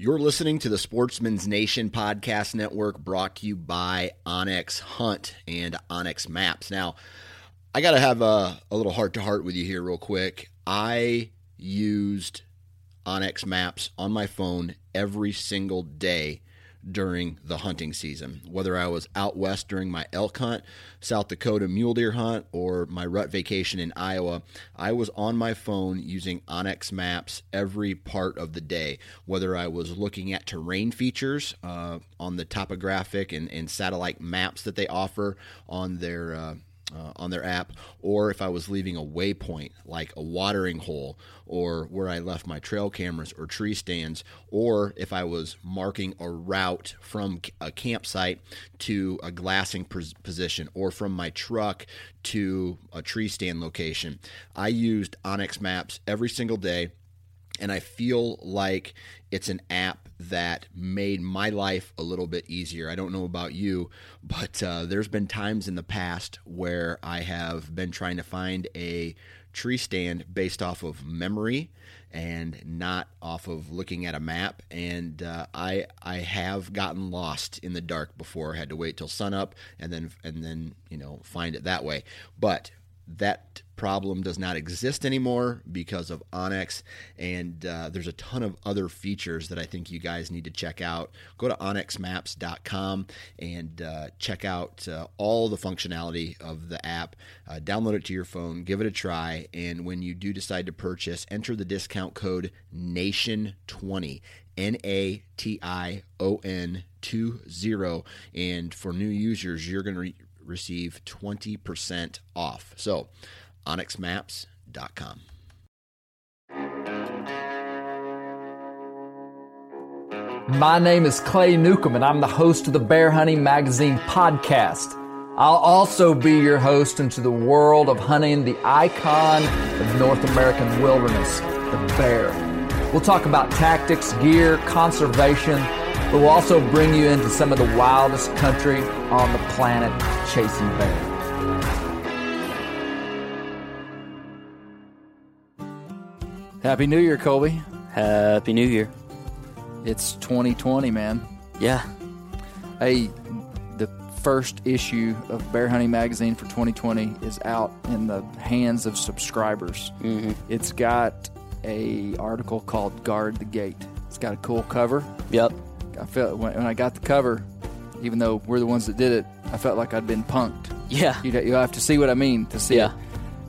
You're listening to the Sportsman's Nation Podcast Network brought to you by onX Hunt and onX Maps. Now, I got to have a, a little heart to heart with you here, real quick. I used onX Maps on my phone every single day during the hunting season. Whether I was out west during my elk hunt, South Dakota mule deer hunt, or my rut vacation in Iowa, I was on my phone using onX Maps every part of the day. Whether I was looking at terrain features uh, on the topographic and, and, satellite maps that they offer on their uh, uh, on their app, or if I was leaving a waypoint like a watering hole, or where I left my trail cameras or tree stands, or if I was marking a route from a campsite to a glassing position, or from my truck to a tree stand location. I used onX Maps every single day and I feel like it's an app that made my life a little bit easier. I don't know about you, but uh, there's been times in the past where I have been trying to find a tree stand based off of memory and not off of looking at a map. And uh, I I have gotten lost in the dark before. Had to wait till sunup and then and then you know find it that way. But that problem does not exist anymore because of onX, and uh, there's a ton of other features that I think you guys need to check out. Go to onxmaps.com and uh, check out uh, all the functionality of the app. Uh, download it to your phone, give it a try, and when you do decide to purchase, enter the discount code NATION20. N A T I O N 20. And for new users, you're going to re- receive 20% off. So, onxmaps.com. My name is Clay Newcomb, and I'm the host of the Bear Hunting Magazine podcast. I'll also be your host into the world of hunting the icon of North American wilderness, the bear. We'll talk about tactics, gear, conservation, but we'll also bring you into some of the wildest country on the planet chasing bear. Happy New Year, Colby. Happy New Year. It's 2020, man. Yeah. Hey, the first issue of Bear Hunting Magazine for 2020 is out in the hands of subscribers. Mm-hmm. It's got a article called "Guard the Gate." It's got a cool cover. Yep. I felt when, when I got the cover, even though we're the ones that did it, I felt like I'd been punked. Yeah. You you have to see what I mean to see yeah. it.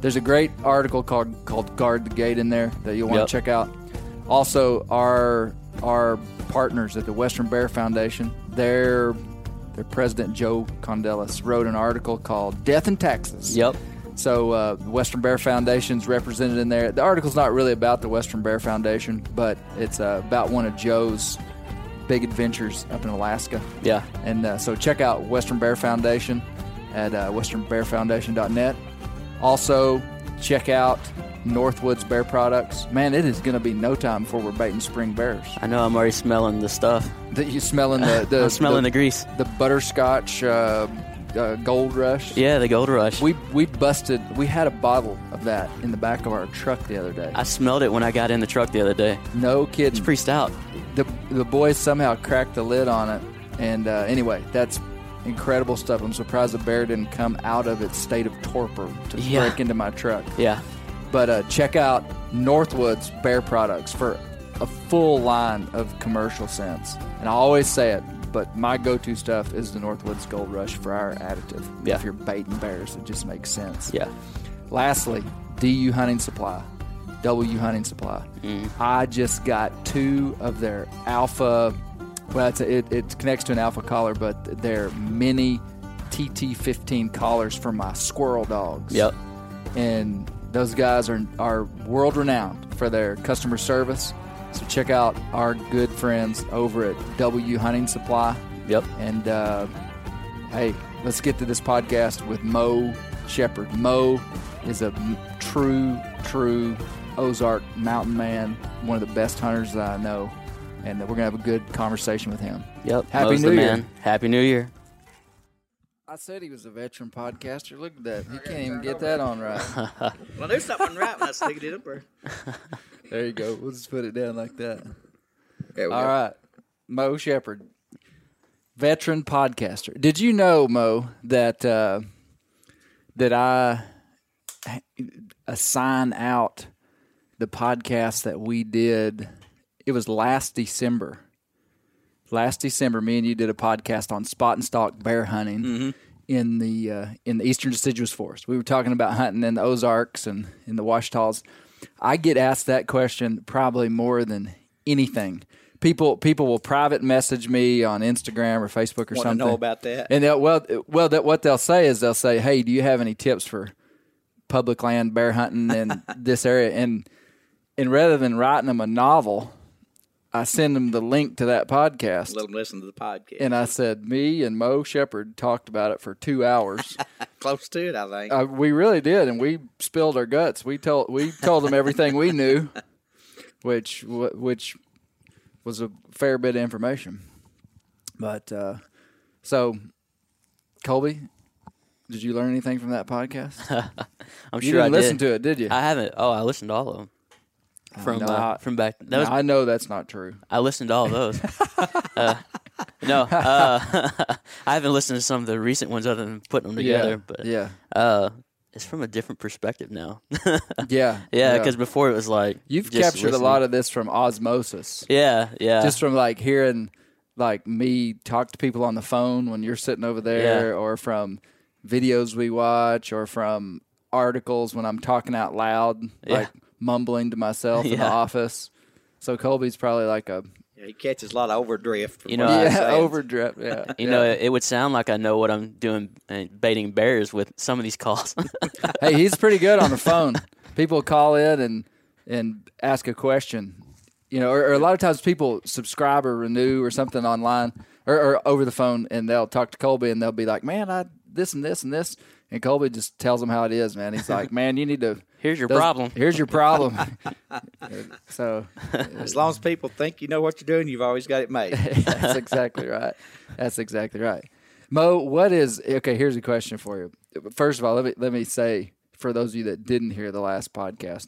There's a great article called called Guard the Gate in there that you'll want Yep. to check out. Also, our our partners at the Western Bear Foundation, their their president Joe Condelis wrote an article called "Death in Texas." Yep. So uh, the Western Bear Foundation's represented in there. The article's not really about the Western Bear Foundation, but it's uh, about one of Joe's big adventures up in Alaska. Yeah. And uh, so check out Western Bear Foundation at uh, westernbearfoundation.net. Also, check out Northwoods Bear Products. Man, it is going to be no time before we're baiting spring bears. I know I'm already smelling the stuff. That you smelling the the I'm smelling the, the, grease. the butterscotch uh, uh, gold rush. Yeah, the Gold Rush. We we busted. We had a bottle of that in the back of our truck the other day. I smelled it when I got in the truck the other day. no kidding. It's pretty stout. The the boys somehow cracked the lid on it. And uh, anyway, that's incredible stuff. I'm surprised the bear didn't come out of its state of torpor to Yeah. break into my truck. Yeah. But uh, check out Northwoods Bear Products for a full line of commercial scents. And I always say it, but my go-to stuff is the Northwoods Gold Rush for our additive. Yeah. If you're baiting bears, it just makes sense. Yeah. Lastly, DU Hunting Supply, W Hunting Supply. I just got two of their alpha. Well, it's a, it, it connects to an alpha collar, but they're mini TT15 collars for my squirrel dogs. Yep. and those guys are are world renowned for their customer service. So check out our good friends over at W Hunting Supply. Yep. And uh, hey, let's get to this podcast with Mo Shepherd. Mo is a true, true Ozark mountain man, one of the best hunters that I know, and we're gonna have a good conversation with him. Yep. Happy Mo's New the Year. man. Happy New Year. I said he was a veteran podcaster. Look at that. You can't even get that on right. Well, there's something right when I stick it up there. There you go. We'll just put it down like that. There we All go. right, Mo Shepherd, veteran podcaster. Did you know, Mo, that uh, that I assign out the podcast that we did? It was last December. Last December, me and you did a podcast on spot and stalk bear hunting in the uh, in the eastern deciduous forest. We were talking about hunting in the Ozarks and in the Ouachitas. I get asked that question probably more than anything. People people will private message me on Instagram or Facebook or Want something. know about that? And they'll, well, well, that what they'll say is they'll say, "Hey, do you have any tips for public land bear hunting in this area?" And and rather than writing them a novel, I send them the link to that podcast. Let them listen to the podcast. And I said, me and Mo Shepherd talked about it for two hours. Close to it, I think. uh, we really did, and we spilled our guts. We told we told them everything we knew, which which was a fair bit of information. But uh, so, Colby, did you learn anything from that podcast? I'm you sure I didn't listen did. to it, did you? I haven't. Oh, I listened to all of them from no, uh, from back. That was I know that's not true. I listened to all those. uh, no, uh, I haven't listened to some of the recent ones other than putting them together. yeah, But yeah, uh, it's from a different perspective now. yeah, yeah, because before it was like you've captured a lot of this from osmosis. Yeah, yeah. just from like hearing like me talk to people on the phone when you're sitting over there Yeah. or from videos we watch or from articles when I'm talking out loud like mumbling to myself in the Yeah. office. So Colby's probably like a Yeah, he catches a lot of overdrift. from You know, what he yeah, says. overdrift. Yeah. you know, it, it would sound like I know what I'm doing and baiting bears with some of these calls. hey, he's pretty good on the phone. People call in and and ask a question. You know, or, or a lot of times people subscribe or renew or something online or, or over the phone, and they'll talk to Colby and they'll be like, "Man, I this and this and this," and Colby just tells them how it is. Man, he's like, "Man, you need to." Here's your those- problem. Here's your problem. so As long as people think you know what you're doing, you've always got it made. that's exactly right. That's exactly right. Mo, what is okay? Here's a question for you. First of all, let me let me say for those of you that didn't hear the last podcast,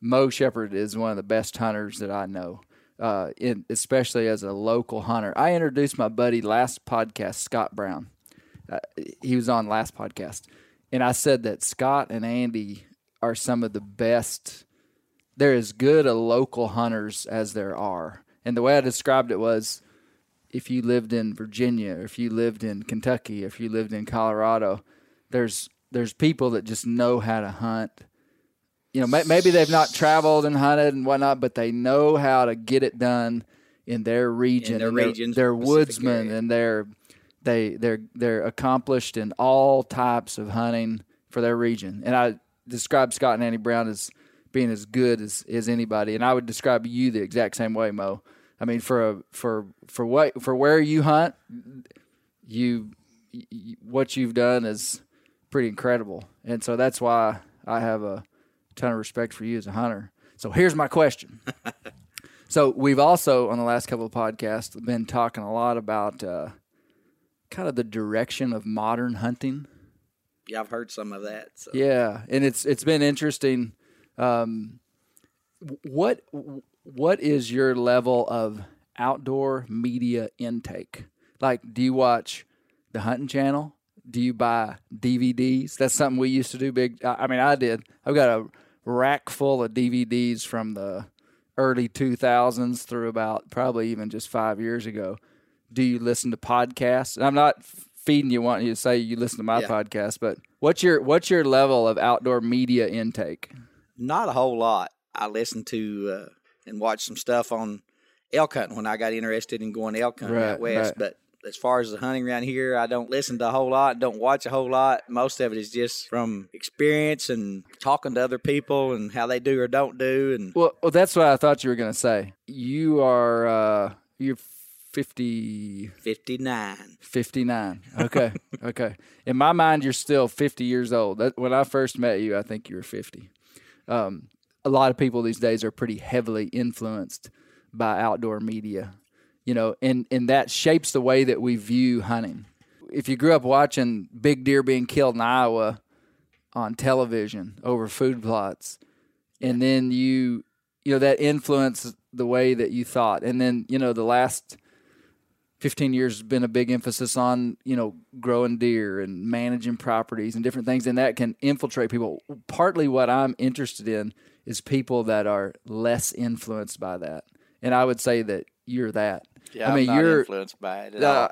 Mo Shepherd is one of the best hunters that I know. Uh, in, especially as a local hunter, I introduced my buddy last podcast, Scott Brown. Uh, he was on last podcast, and I said that Scott and Andy are some of the best they're as good a local hunters as there are. And the way I described it was if you lived in Virginia, or if you lived in Kentucky, if you lived in Colorado, there's there's people that just know how to hunt. You know, maybe they've not traveled and hunted and whatnot, but they know how to get it done in their region. their and they're- they're woodsmen area. and they're they they're they're accomplished in all types of hunting for their region. And I describe Scott and Annie Brown as being as good as, as anybody. And I would describe you the exact same way, Mo. I mean, for a, for for what for where you hunt, you, you what you've done is pretty incredible. And so that's why I have a ton of respect for you as a hunter. So here's my question. so we've also on the last couple of podcasts been talking a lot about uh, kind of the direction of modern hunting. I've heard some of that. So. Yeah, and it's it's been interesting. Um, what what is your level of outdoor media intake? Like, do you watch the hunting channel? Do you buy DVDs? That's something we used to do. Big. I mean, I did. I've got a rack full of DVDs from the early 2000s through about probably even just five years ago. Do you listen to podcasts? And I'm not feeding you, wanting you to say you listen to my Yeah. podcast, but what's your what's your level of outdoor media intake? Not a whole lot. I listened to uh, and watched some stuff on elk hunting when I got interested in going elk hunting Right, out west. right. But as far as the hunting around here, I don't listen to a whole lot, don't watch a whole lot. Most of it is just from experience and talking to other people and how they do or don't do. And Well, well that's what I thought you were going to say. You are uh, you're 50, 59. 59. Okay, okay. In my mind, you're still 50 years old. That, when I first met you, I think you were 50. Um, a lot of people these days are pretty heavily influenced by outdoor media, you know, and, and that shapes the way that we view hunting. If you grew up watching big deer being killed in Iowa on television over food plots, and then you, you know, that influenced the way that you thought. And then, you know, the last 15 years has been a big emphasis on you know growing deer and managing properties and different things and that can infiltrate people partly what i'm interested in is people that are less influenced by that and i would say that you're that Yeah, i mean you're influenced by it uh,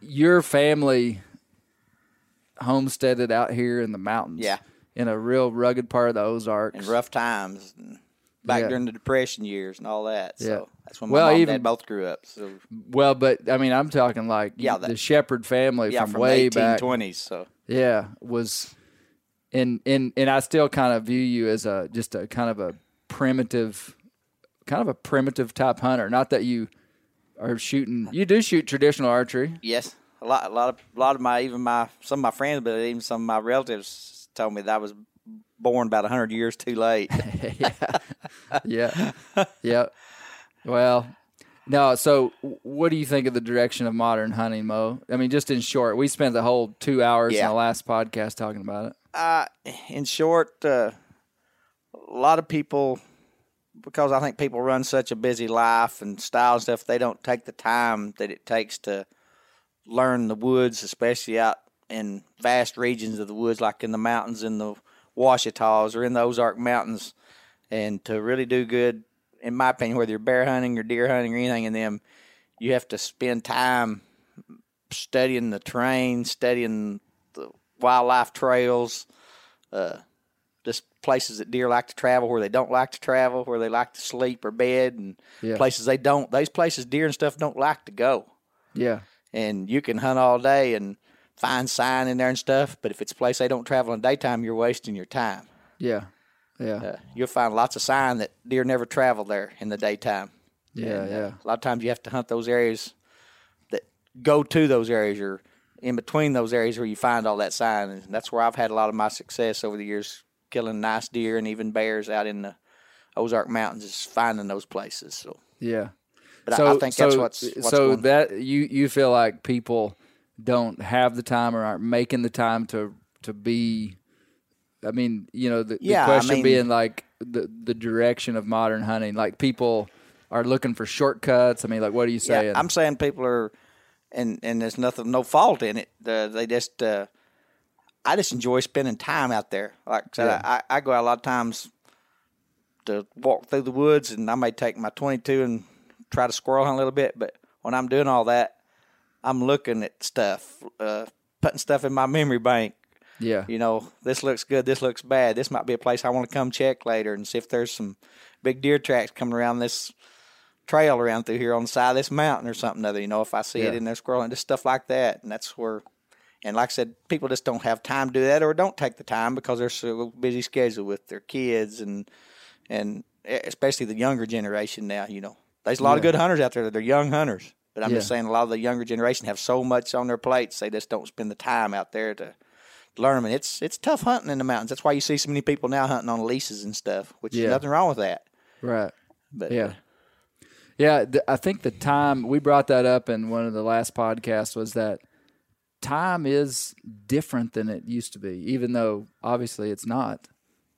your family homesteaded out here in the mountains Yeah. in a real rugged part of the ozarks in rough times. And back Yeah. during the depression years and all that. So Yeah. that's when my Well, mom and even- dad both grew up. So well but i mean i'm talking like Yeah, the shepherd family yeah, from, from, way the back 1820s. So Yeah, was and and and I still kind of view you as a just a kind of a primitive kind of a primitive type hunter. Not that you are shooting you do shoot traditional archery. yes, a lot, a lot of, a lot of my, even my, some of my friends, but even some of my relatives told me that I was born about hundred years too late. yeah. yeah. Well, no, so what do you think of the direction of modern hunting, Mo? I mean, just in short, we spent the whole two hours in the last podcast talking about it. uh, in short, uh, a lot of people, because I think people run such a busy life and style and stuff, they don't take the time that it takes to learn the woods, especially out in vast regions of the woods, like in the mountains in the Ouachitas or in the Ozark Mountains, and to really do good, in my opinion, whether you're bear hunting or deer hunting or anything in them, you have to spend time studying the terrain, studying the wildlife trails, uh, just places that deer like to travel, where they don't like to travel, where they like to sleep or bed, and Yeah. places they don't. Those places deer and stuff don't like to go. Yeah. And you can hunt all day and find sign in there and stuff, but if it's a place they don't travel in daytime, you're wasting your time. Yeah. Yeah. Uh, you'll find lots of sign that deer never travel there in the daytime. Yeah. And, uh, Yeah. a lot of times you have to hunt those areas that go to those areas or in between those areas where you find all that sign. And that's where I've had a lot of my success over the years, killing nice deer and even bears out in the Ozark Mountains, is finding those places. So, Yeah. but I, I think that's what's, what's so that you you feel like people don't have the time or aren't making the time to to be I mean, you know, the, Yeah, the I question mean- being like the the direction of modern hunting. Like people are looking for shortcuts. I mean, like what are you saying? Yeah, I'm saying people are, and and there's nothing, no fault in it. Uh, they just, uh, I just enjoy spending time out there. Like I said, Yeah. I, I go out a lot of times to walk through the woods, and I may take my 22 and try to squirrel hunt a little bit. But when I'm doing all that, I'm looking at stuff, uh, putting stuff in my memory bank. yeah. You know, this looks good, this looks bad. This might be a place I want to come check later and see if there's some big deer tracks coming around this trail around through here on the side of this mountain or something other. You know, if I see it in there scrolling, just stuff like that. And that's where, and like I said, people just don't have time to do that or don't take the time because they're so busy schedule with their kids and and especially the younger generation now. You know, there's a lot of good hunters out there. They're young hunters. But I'm just saying, a lot of the younger generation have so much on their plates, they just don't spend the time out there to learn them. And it's it's tough hunting in the mountains. That's why you see so many people now hunting on leases and stuff, which Yeah. is nothing wrong with that. Right. But Yeah. Yeah, th- I think the time we brought that up in one of the last podcasts was that time is different than it used to be, even though obviously it's not.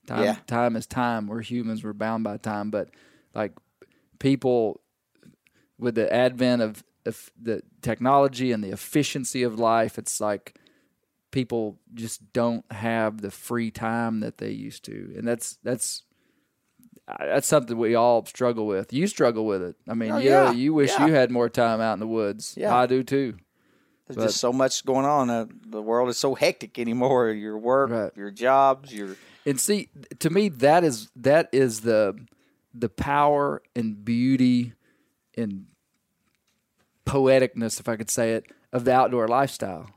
Time, Yeah. time is time. We're humans. We're bound by time. But like people, with the advent of, of the technology and the efficiency of life, it's like people just don't have the free time that they used to, and that's that's that's something we all struggle with. You struggle with it. I mean, Oh, you know, yeah. you wish Yeah. you had more time out in the woods. Yeah. I do too. There's But- just so much going on. Uh, the world is so hectic anymore. Your work, Right. your jobs, your And see, to me, that is that is the the power and beauty and poeticness, if I could say it, of the outdoor lifestyle.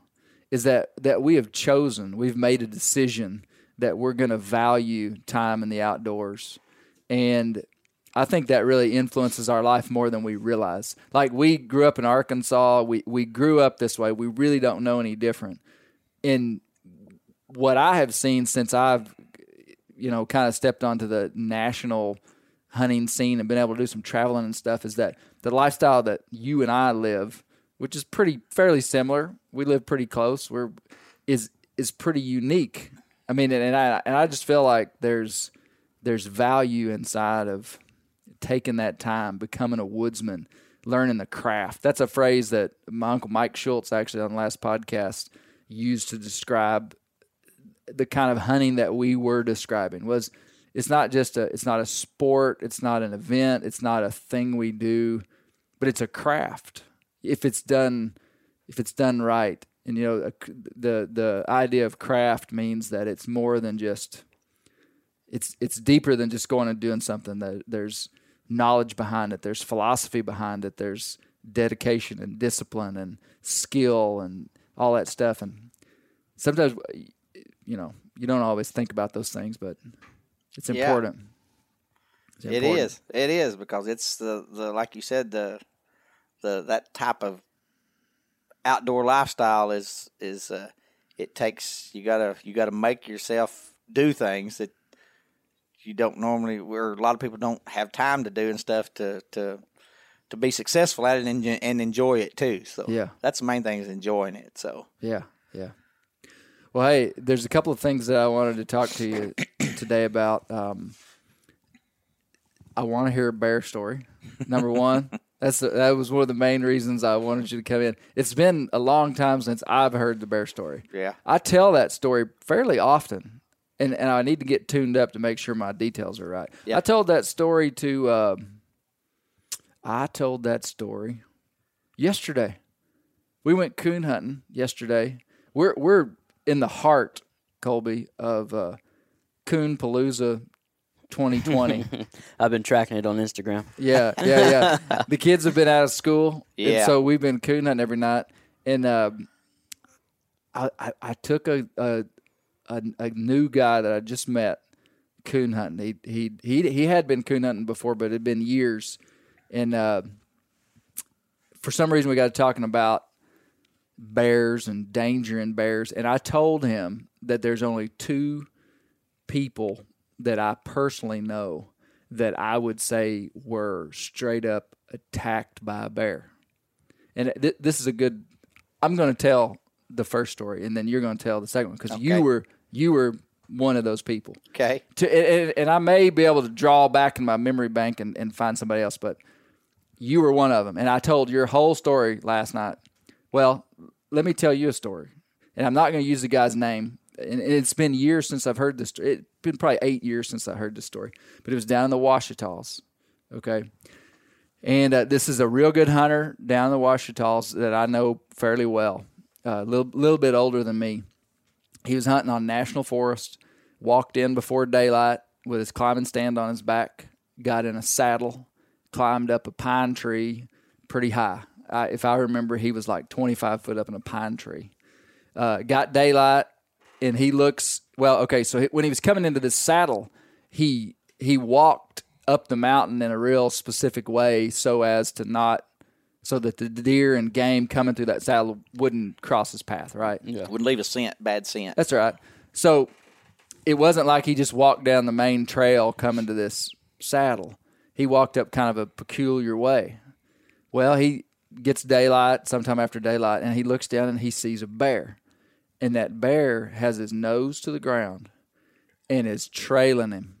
Is that that we have chosen, we've made a decision that we're going to value time in the outdoors, and I think that really influences our life more than we realize. Like we grew up in Arkansas, we we grew up this way. We really don't know any different. And what I have seen since I've you know, kind of stepped onto the national hunting scene and been able to do some traveling and stuff is that the lifestyle that you and I live, which is pretty fairly similar, we live pretty close. We're is is pretty unique. I mean, and, and I and I just feel like there's there's value inside of taking that time, becoming a woodsman, learning the craft. That's a phrase that my uncle Mike Schultz actually on the last podcast used to describe the kind of hunting that we were describing was it's not just a it's not a sport it's not an event it's not a thing we do but it's a craft. If it's done if it's done right. And you know the the idea of craft means that it's more than just it's it's deeper than just going and doing something. That there's knowledge behind it. There's philosophy behind it. There's dedication and discipline and skill and all that stuff. And sometimes you know you don't always think about those things but it's Yeah. important It's It important. is. It is because it's the, the like you said the the that type of outdoor lifestyle is is uh, it takes you gotta you gotta make yourself do things that you don't normally where a lot of people don't have time to do and stuff to to to be successful at it and, and enjoy it too. So Yeah. that's the main thing is enjoying it. So Yeah, yeah. Well, hey, there's a couple of things that I wanted to talk to you today about. Um, I want to hear a bear story. Number one, that's the, that was one of the main reasons I wanted you to come in. It's been a long time since I've heard the bear story. yeah, I tell that story fairly often, and, and I need to get tuned up to make sure my details are right. Yeah. I told that story to. um I told that story yesterday. We went coon hunting yesterday. We're we're in the heart, Colby, of uh, Coon Palooza 2020. I've been tracking it on Instagram. Yeah, yeah, yeah. the kids have been out of school, and so we've been coon hunting every night. And um I, I, I took a, a a a new guy that I just met coon hunting. He he he he had been coon hunting before, but it had been years. And uh, for some reason, we got to talking about bears and danger in bears. And I told him that there's only two people that I personally know that I would say were straight up attacked by a bear. And th- this is a good. I'm going to tell the first story, and then you're going to tell the second one because Okay. you were you were one of those people. okay, To, and, and I may be able to draw back in my memory bank and, and find somebody else, but you were one of them. And I told your whole story last night. Well, let me tell you a story. And I'm not going to use the guy's name. And it's been years since I've heard this. It's been probably eight years since I heard this story. But it was down in the Ouachitas. Okay. And uh, this is a real good hunter down in the Ouachitas that I know fairly well. A little, little bit older than me. He was hunting on national forest, walked in before daylight with his climbing stand on his back, got in a saddle, climbed up a pine tree pretty high. I, if I remember, he was like 25 foot up in a pine tree. Uh, got daylight, and he looks well. Okay, so he- when he was coming into this saddle, he he walked up the mountain in a real specific way so as to not so that the deer and game coming through that saddle wouldn't cross his path. Right. Yeah. would leave a scent, bad scent. That's right. So it wasn't like he just walked down the main trail coming to this saddle. He walked up kind of a peculiar way. Well, he gets daylight sometime after daylight and he looks down and he sees a bear. And that bear has his nose to the ground and is trailing him,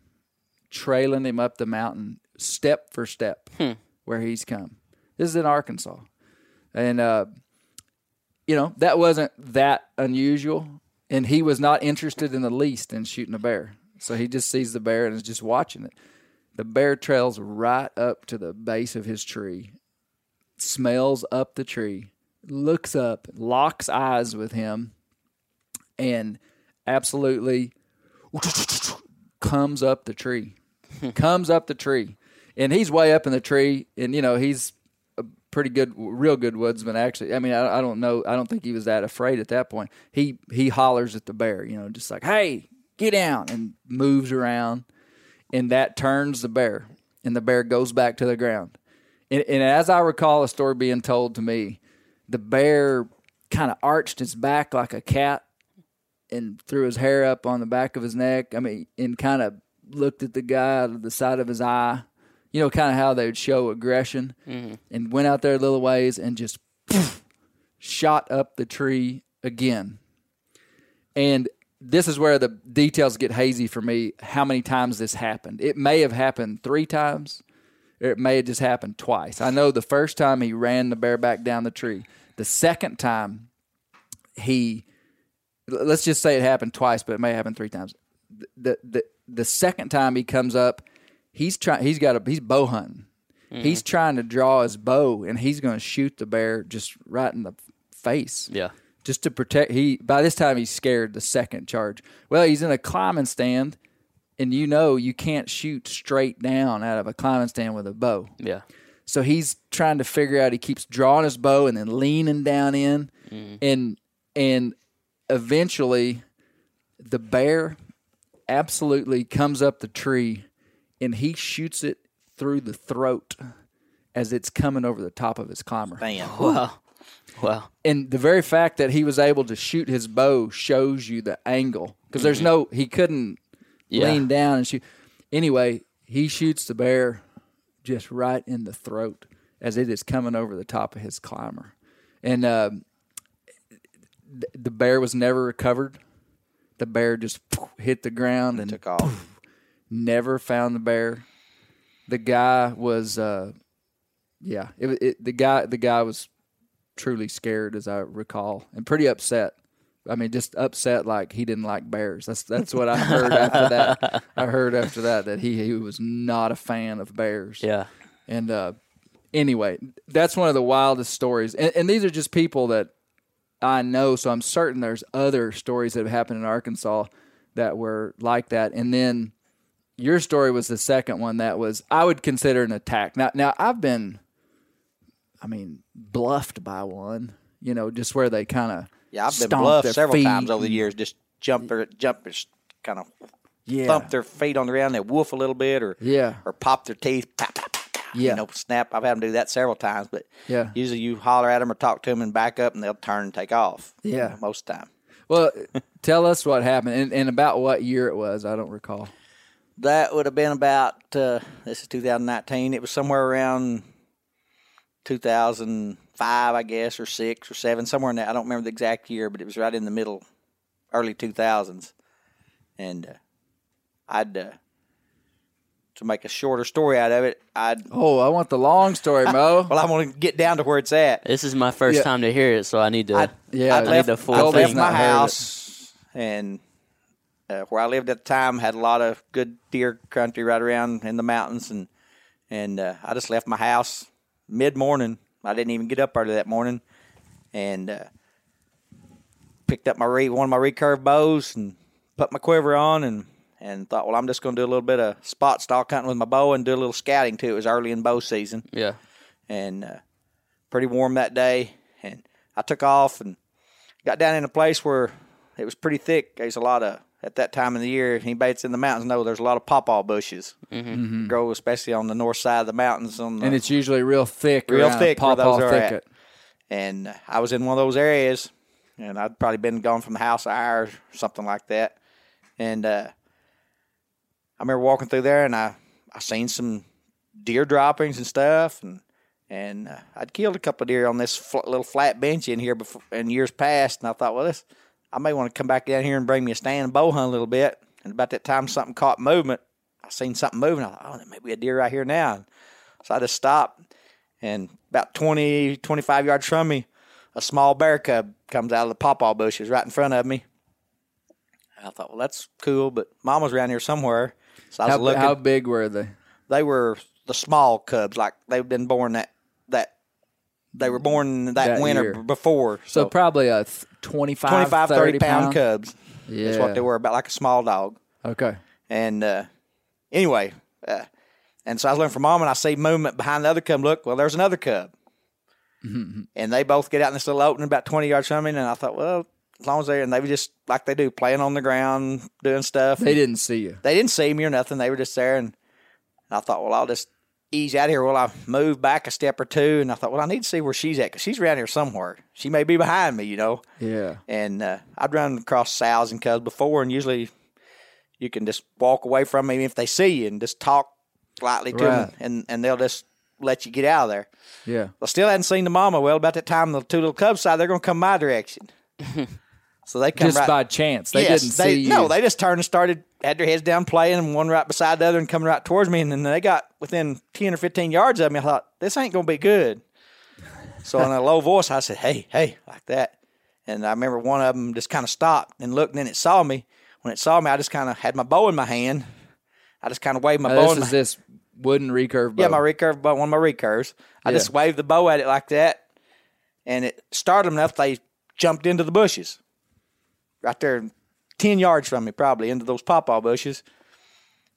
trailing him up the mountain step for step where he's come. This is in Arkansas. And uh, you know, that wasn't that unusual. And he was not interested in the least in shooting a bear. So he just sees the bear and is just watching it. The bear trails right up to the base of his tree, smells up the tree, looks up, locks eyes with him, and absolutely comes up the tree. comes up the tree. And he's way up in the tree, and you know, he's a pretty good, real good woodsman. Actually, I mean, I, I don't know, I don't think he was that afraid at that point. He he hollers at the bear, you know, just like, "Hey, get down!" and moves around, and that turns the bear, and the bear goes back to the ground. And, and as I recall a story being told to me, the bear kind of arched his back like a cat and threw his hair up on the back of his neck. I mean, and kind of looked at the guy out of the side of his eye. You know, kind of how they would show aggression, mm-hmm. and went out there a little ways and just poof, shot up the tree again. And this is where the details get hazy for me. How many times this happened? It may have happened three times. It may have just happened twice. I know the first time he ran the bear back down the tree. The second time he let's just say it happened twice, but it may happen three times. The the the second time he comes up, he's trying. He's got a he's bow hunting. Mm-hmm. He's trying to draw his bow, and he's going to shoot the bear just right in the face. Yeah. Just to protect. He by this time he's scared. The second charge. Well, he's in a climbing stand, and you know you can't shoot straight down out of a climbing stand with a bow. Yeah. So he's trying to figure out. He keeps drawing his bow and then leaning down in, mm-hmm. and and eventually, the bear absolutely comes up the tree, and he shoots it through the throat as it's coming over the top of his climber. Man, Wow. Wow. And the very fact that he was able to shoot his bow shows you the angle because there's mm-hmm. no he couldn't Yeah. lean down and shoot. Anyway, he shoots the bear just right in the throat as it is coming over the top of his climber, and um, th- the bear was never recovered. The bear just hit the ground and took off. never found the bear. The guy was, uh, yeah, it, it, the guy the guy was truly scared, as I recall, and pretty upset. I mean, just upset like he didn't like bears. That's that's what I heard after that. I heard after that that he he was not a fan of bears. Yeah. And uh, anyway, that's one of the wildest stories. And, and these are just people that I know, so I'm certain there's other stories that have happened in Arkansas that were like that. And then your story was the second one that was I would consider an attack. Now, now I've been, I mean, bluffed by one. You know, just where they kind of Yeah, I've been bluffed several times over the years. Just jump their jump, kind of Yeah, thump their feet on the ground. They woof a little bit, or Yeah. or pop their teeth. Pop, pop, pop, Yeah. you know, snap. I've had them do that several times, but Yeah. usually you holler at them or talk to them and back up, and they'll turn and take off. you Yeah. know, most of the time. Well, tell us what happened and, and about what year it was. I don't recall. That would have been about uh, this is 2019. It was somewhere around 2005, I guess, or six or seven, somewhere in that. I don't remember the exact year, but it was right in the middle, early 2000s. And uh, I'd uh, to make a shorter story out of it. I'd Oh, I want the long story, Mo. well, I want to get down to where it's at. This is my first Yeah. time to hear it, so I need to. I'd, Yeah, I'd I left, need the full I'd left thing. my Not heard it. house and uh, where I lived at the time had a lot of good deer country right around in the mountains and and uh, I just left my house mid morning. I didn't even get up early that morning and uh, picked up my re- one of my recurve bows and put my quiver on and and thought, well, I'm just going to do a little bit of spot stalk hunting with my bow and do a little scouting too. It was early in bow season yeah. and uh, pretty warm that day. And I took off and got down in a place where it was pretty thick. There's a lot of at that time of the year. Anybody that's in the mountains know there's a lot of pawpaw bushes Mm-hmm. grow, especially on the north side of the mountains. On the, and it's usually real thick, Real around a thick where pawpaw those are at. thicket. and uh, I was in one of those areas, and I'd probably been gone from the house an hour or something like that. And uh, I remember walking through there, and I I seen some deer droppings and stuff, and and uh, I'd killed a couple of deer on this fl- little flat bench in here before in years past, and I thought, well, this I may want to come back down here and bring me a stand and bow hunt a little bit. And about that time, something caught movement. I seen something moving. I thought, oh, there may be a deer right here now. So I just stopped, and about 20, 25 yards from me, a small bear cub comes out of the pawpaw bushes right in front of me. And I thought, well, that's cool, but mom was around here somewhere. So I was How, looking. how big were they? they were the small cubs, like they've been born that they were born that, That winter year. b- before. So So, probably a th- 25, 25, 30, 30 pound, pound cubs. Yeah. That's what they were, about like a small dog. Okay. And uh, anyway, uh, and so I was looking for mom, and I see movement behind the other cub. Look, well, there's another cub. And they both get out in this little opening about 20 yards from me. And I thought, well, as long as they're, and they were just like they do, playing on the ground, doing stuff. They didn't see you. they didn't see me or nothing. They were just there, and I thought, well, I'll just ease out of here. Well, I moved back a step or two, and I thought, well, I need to see where she's at because she's around here somewhere. She may be behind me, you know. Yeah. And uh, I'd run across sows and cubs before, and usually you can just walk away from them if they see you and just talk lightly to Right. them, and, and they'll just let you get out of there. Yeah. I still hadn't seen the mama. Well, about that time, the two little cubs side, they're going to come my direction. so they come Just right, by chance. They yes, didn't they, see you. No, they just turned and started, had their heads down playing, and one right beside the other and coming right towards me. And then they got within 10 or 15 yards of me. I thought, this ain't going to be good. So in a low voice, I said, hey, hey, like that. And I remember one of them just kind of stopped and looked, and then it saw me. When it saw me, I just kind of had my bow in my hand. I just kind of waved my Now, bow this in my is this wooden recurve bow. yeah, my recurve, but one of my recurves. I Yeah. just waved the bow at it like that, and it startled them enough they jumped into the bushes, right there, ten yards from me, probably into those pawpaw bushes.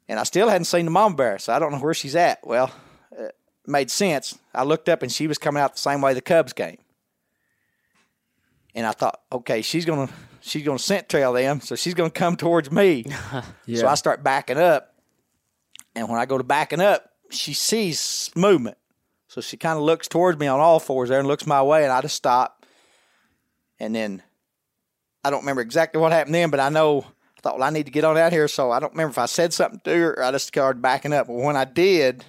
And I still hadn't seen the mama bear, so I don't know where she's at. Well, it made sense. I looked up and she was coming out the same way the cubs came, and I thought, okay, she's gonna she's gonna scent trail them, so she's gonna come towards me. yeah. So I start backing up. And when I go to backing up, she sees movement. So she kind of looks towards me on all fours there and looks my way. And I just stop. And then I don't remember exactly what happened then, but I know I thought, well, I need to get on out here. So I don't remember if I said something to her or I just started backing up. But when I did,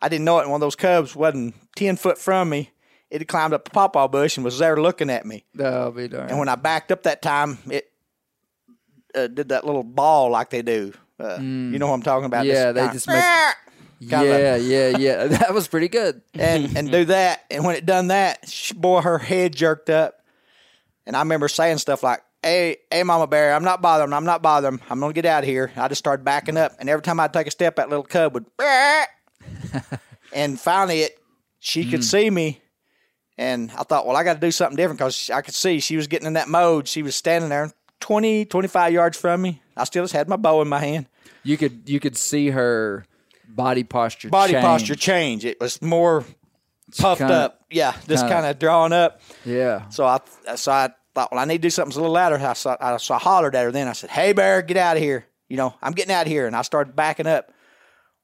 I didn't know it. And one of those cubs wasn't 10 foot from me. It had climbed up a pawpaw bush and was there looking at me. That'll be darn. And when I backed up that time, it uh, did that little ball like they do. Uh, You know what I'm talking about? Mm. Yeah, they kinda- just make- yeah, yeah, yeah. That was pretty good. and and do that. And when it done that, boy, her head jerked up. And I remember saying stuff like, "Hey, hey, Mama Bear, I'm not bothering. I'm not bothering. I'm gonna get out of here." I just started backing up, and every time I'd take a step, that little cub would. and finally, it she Mm. could see me, and I thought, well, I got to do something different because I could see she was getting in that mode. She was standing there 20, 25 yards from me. I still just had my bow in my hand. You could you could see her body posture. Body change. posture change. It was more puffed kinda- up. Yeah, just kind of drawn up. Yeah. So I so I thought, well, I need to do something a little louder. I saw, I, so I hollered at her. Then I said, "Hey, bear, get out of here! You know, I'm getting out of here." And I started backing up.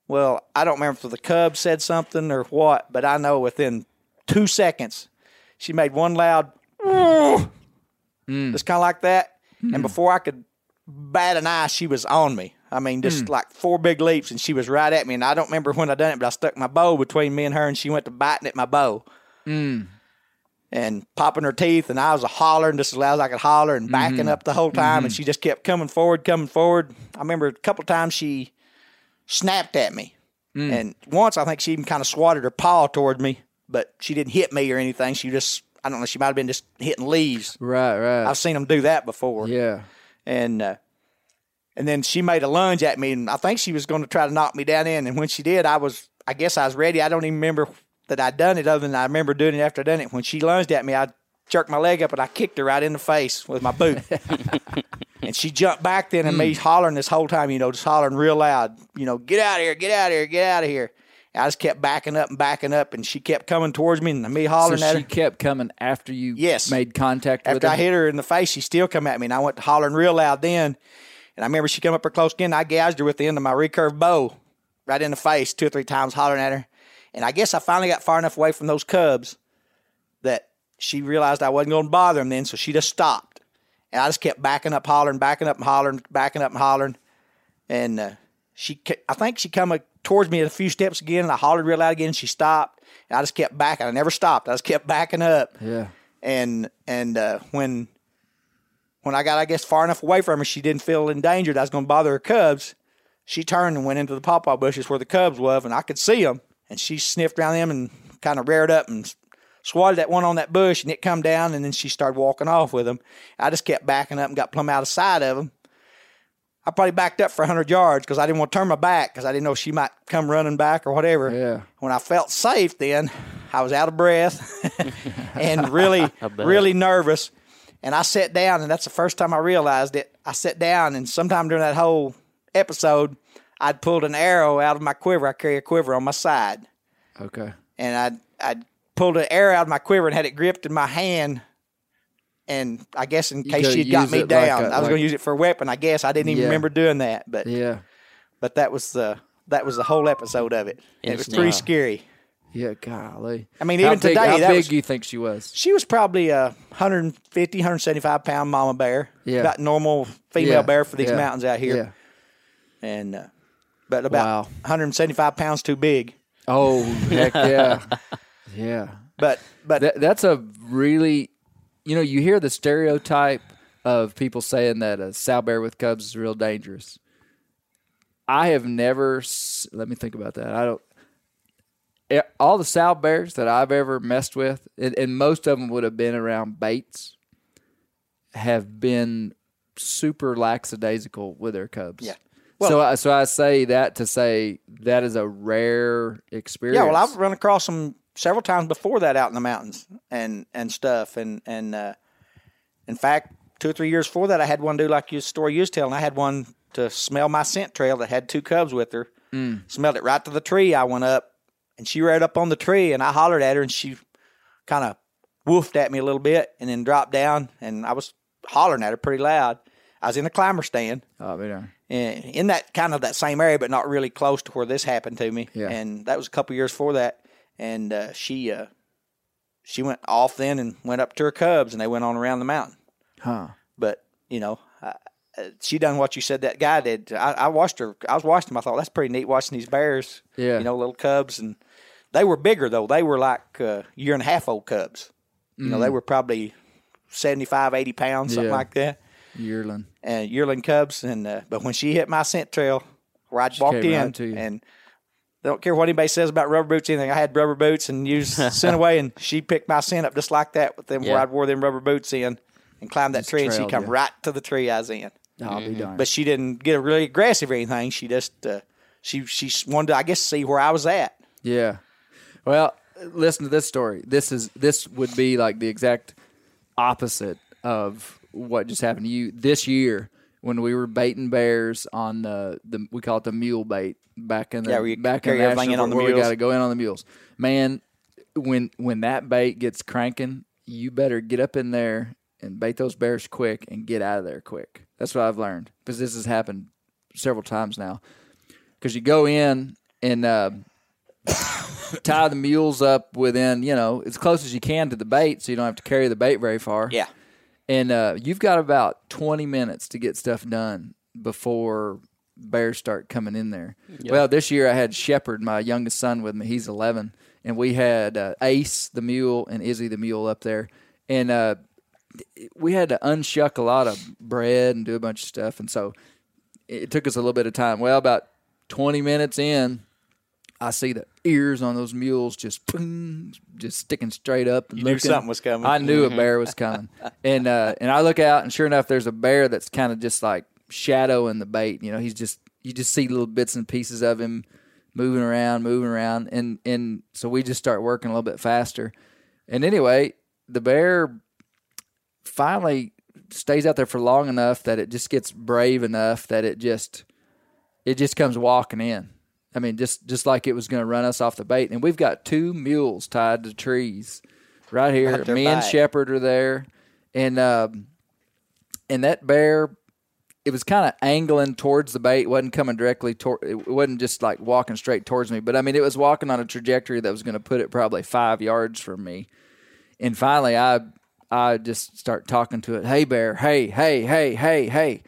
Well, I don't remember if the cub said something or what, but I know within two seconds, she made one loud, just kind of like that. And hmm. before I could bat an eye, she was on me. I mean, just hmm. like four big leaps, and she was right at me. And I don't remember when I done it, but I stuck my bow between me and her, and she went to biting at my bow hmm. and popping her teeth, and I was a hollering just as loud as I could holler and backing mm-hmm. up the whole time, and mm-hmm. she just kept coming forward, coming forward. I remember a couple of times she snapped at me, mm. and once I think she even kind of swatted her paw toward me, but she didn't hit me or anything. She just, I don't know, she might have been just hitting leaves. Right. Right. I've seen them do that before, yeah. and uh, and then she made a lunge at me, and I think she was going to try to knock me down in, and when she did, I was, I guess I was ready. I don't even remember that I'd done it, other than I remember doing it after I done it. When she lunged at me, I jerked my leg up and I kicked her right in the face with my boot. and she jumped back then, and me hmm. hollering this whole time, you know, just hollering real loud, you know, get out of here, get out of here, get out of here. And I just kept backing up and backing up, and she kept coming towards me, and me So hollering at she kept coming after you. Yes. Made contact with After her. I hit her in the face, she still come at me, and I went hollering real loud then. And I remember she come up her close again. I gouged her with the end of my recurve bow, right in the face, two or three times, hollering at her. And I guess I finally got far enough away from those cubs that she realized I wasn't going to bother them then, so she just stopped. And I just kept backing up, hollering, backing up, and hollering, backing up and hollering. And uh, she, I think she come towards me a few steps again, and I hollered real loud again. And she stopped, and I just kept backing. I never stopped. I just kept backing up Yeah. and and uh, when when I got I guess far enough away from her, she didn't feel endangered. I was going to bother her cubs. She turned and went into the pawpaw bushes where the cubs was, and I could see them. And she sniffed around them and kind of reared up and swatted that one on that bush, and it come down. And then she started walking off with them. I just kept backing up and got plumb out of sight of them. I probably backed up for 100 yards because I didn't want to turn my back because I didn't know she might come running back or whatever. Yeah. When I felt safe, then I was out of breath and really, really nervous. And I sat down, and that's the first time I realized it. I sat down, and sometime during that whole episode, I'd pulled an arrow out of my quiver. I carry a quiver on my side, Okay. and I'd, I'd pulled an arrow out of my quiver and had it gripped in my hand. And I guess in case she'd got me it like down, a- I was like- going to use it for a weapon. I guess I didn't even Yeah. remember doing that, but Yeah. but that was the that was the whole episode of it. It was pretty scary. Yeah. Golly. I mean, How even big, today, how that big was- do you think she was? She was probably a 150, 175 pound mama bear. Yeah. About normal female Yeah, bear for these yeah, mountains out here. Yeah. And, uh, but about Wow. 175 pounds too big. Oh heck yeah. yeah. But, but That, that's a really, you know, you hear the stereotype of people saying that a sow bear with cubs is real dangerous. I have never. Let me think about that. I don't. Eh, All the sow bears that I've ever messed with, and, and most of them would have been around baits, have been super lackadaisical with their cubs. Yeah. so, I, so I say that to say that is a rare experience. yeah, well, I've run across them several times before that out in the mountains and, and stuff. And, and, uh, in fact, two or three years before that, I had one do like your story you was telling. I had one to smell my scent trail that had two cubs with her. Mm. Smelled it right to the tree. I went up, and she rode up on the tree, and I hollered at her, and she kind of woofed at me a little bit, and then dropped down, and I was hollering at her pretty loud. I was in a climber stand, Oh, man. in in that kind of that same area, but not really close to where this happened to me. Yeah. And that was a couple years before that. And uh, she uh, she went off then and went up to her cubs, and they went on around the mountain. Huh. But you know, I, uh, she done what you said that guy did. I, I watched her. I was watching them. I thought that's pretty neat watching these bears. Yeah. You know, little cubs, and they were bigger though. They were like uh, year and a half old cubs. You know, they were probably 75, 80 pounds, something Mm. Yeah. like that Yearling. and yearling cubs. And uh, but when she hit my scent trail, where I walked came in, right to you. and don't care what anybody says about rubber boots, anything. I had rubber boots and used scent away, and she picked my scent up just like that with them where Yeah. I wore them rubber boots in and climbed that Just tree, and she come you. right to the tree I was in. I'll be darned. But she didn't get really aggressive or anything. She just uh, she she wanted to, I guess, see where I was at. yeah. Well, listen to this story. This is this would be like the exact opposite of what just happened to you this year when we were baiting bears on the the we call it the mule bait back in the Yeah, back in the everything national in on the where we got to go in on the mules. Man, when when that bait gets cranking, you better get up in there and bait those bears quick and get out of there quick. That's what I've learned because this has happened several times now. Because you go in and uh, tie the mules up within, you know, as close as you can to the bait, so you don't have to carry the bait very far. Yeah, And uh, you've got about 20 minutes to get stuff done before bears start coming in there. Well, this year I had Shepherd, my youngest son, with me. He's 11. And we had uh, Ace, the mule, and Izzy, the mule, up there. And uh, we had to unshuck a lot of bread and do a bunch of stuff. And so it took us a little bit of time. Well, about 20 minutes in, I see the ears on those mules just just sticking straight up. And You knew something was coming. I knew a bear was coming, and uh, and I look out, and sure enough, there's a bear that's kind of just like shadowing the bait. You know, he's just you just see little bits and pieces of him moving around, moving around, and and so we just start working a little bit faster. And anyway, the bear finally stays out there for long enough that it just gets brave enough that it just it just comes walking in. I mean, just just like it was going to run us off the bait. And we've got two mules tied to trees right here. Me and by it. Shepherd are there, and um, and that bear, it was kind of angling towards the bait. It wasn't coming directly toward. It wasn't just like walking straight towards me, but I mean, it was walking on a trajectory that was going to put it probably five yards from me. And finally, I I just start talking to it. Hey, bear. Hey, hey, hey, hey, hey,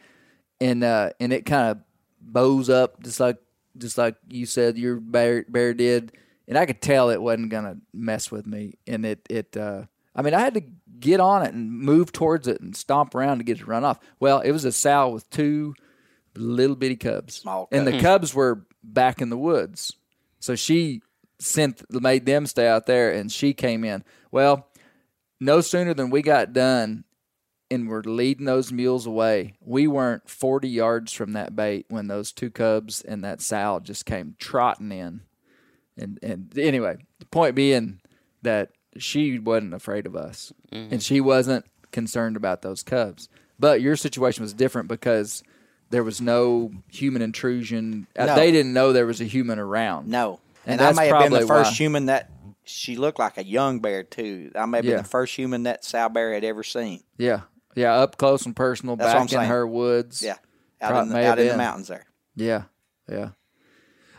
and uh, and it kind of bows up just like just like you said your bear bear did, and I could tell it wasn't gonna mess with me, and it it uh, I mean I had to get on it and move towards it and stomp around to get it to run off. Well, it was a sow with two little bitty cubs, Small and the cubs. were back in the woods, so she sent made them stay out there, and she came in. Well, no sooner than we got done and were leading those mules away, we weren't 40 yards from that bait when those two cubs and that sow just came trotting in. And and anyway, the point being, that she wasn't afraid of us, and she wasn't concerned about those cubs. But your situation was different because there was no human intrusion. Uh, No. They didn't know there was a human around. No, And and, I may have been the first why. human that she looked like a young bear too. I may have been the first human that sow Bear had ever seen. Yeah, yeah, up close and personal, That's back in saying. her woods. Yeah, out in the, out in the mountains there. Yeah, yeah.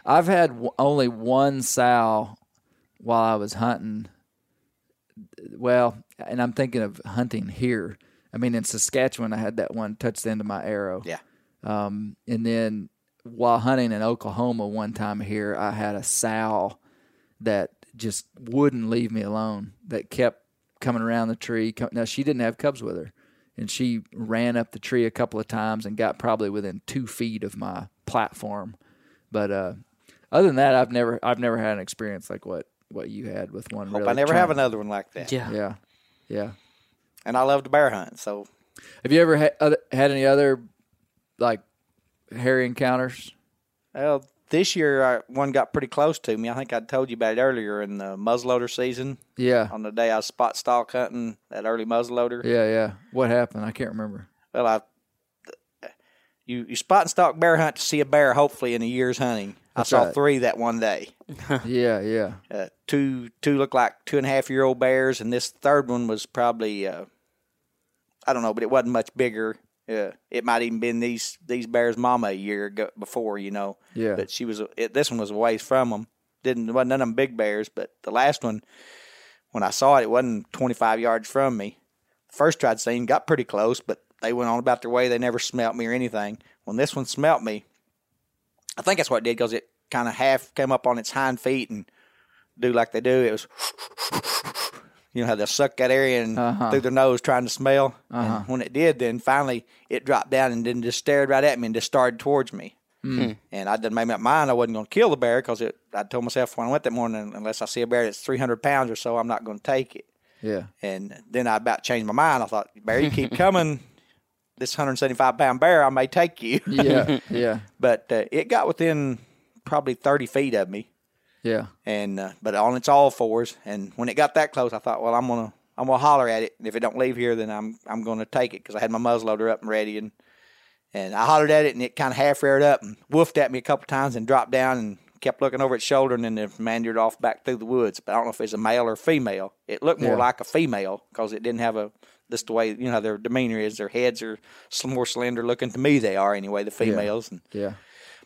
I've had w- only one sow while I was hunting. Well, and I'm thinking of hunting here. I mean, in Saskatchewan, I had that one touch the end of my arrow. Yeah. Um, and then while hunting in Oklahoma one time here, I had a sow that just wouldn't leave me alone. That kept coming around the tree. Now she didn't have cubs with her, and she ran up the tree a couple of times and got probably within two feet of my platform. But uh, other than that, I've never I've never had an experience like what what you had with one. Hope really I never have another one like that. Yeah. Yeah, yeah. And I love to bear hunt, so Have you ever ha- other, had any other like hairy encounters? well, this year I, one got pretty close to me. I think I told you about it earlier in the muzzleloader season. Yeah, On the day I was spot stalk hunting that early muzzleloader. yeah, yeah. What happened? I can't remember. Well, I you you spot and stalk bear hunt to see a bear. Hopefully, in a year's hunting, I saw right. three that one day. Yeah, yeah, Uh, two two looked like two and a half year old bears, and this third one was probably uh, I don't know, but it wasn't much bigger. Uh, it might even been these these bears' mama a year ago before, you know. Yeah. But she was it, this one was a ways from them. Didn't wasn't none of them big bears, but the last one, when I saw it, it wasn't twenty five yards from me. First tried seeing got pretty close, but they went on about their way. They never smelt me or anything. When this one smelt me, I think that's what it did because it kind of half came up on its hind feet and do like they do. It was, you know how they suck that area and Uh-huh. through their nose trying to smell. And when it did, then finally it dropped down and then just stared right at me and just started towards me. Hmm. And I done made up my mind I wasn't going to kill the bear because I told myself when I went that morning, unless I see a bear that's 300 pounds or so, I'm not going to take it. yeah. And then I about changed my mind. I thought, bear, you keep coming. This 175 pound bear, I may take you. Yeah, yeah, but uh, it got within probably 30 feet of me yeah. and uh, but on its all fours. And when it got that close, I thought, well, I'm gonna I'm gonna holler at it. And if it don't leave here, then I'm I'm gonna take it because I had my muzzleloader up and ready. And and I hollered at it, and it kind of half reared up and woofed at me a couple times and dropped down and kept looking over its shoulder and then it meandered off back through the woods. But I don't know if it's a male or female. It looked more Yeah. like a female because it didn't have a just the way you know their demeanor is. Their heads are more slender looking to me. They are anyway. The females and Yeah.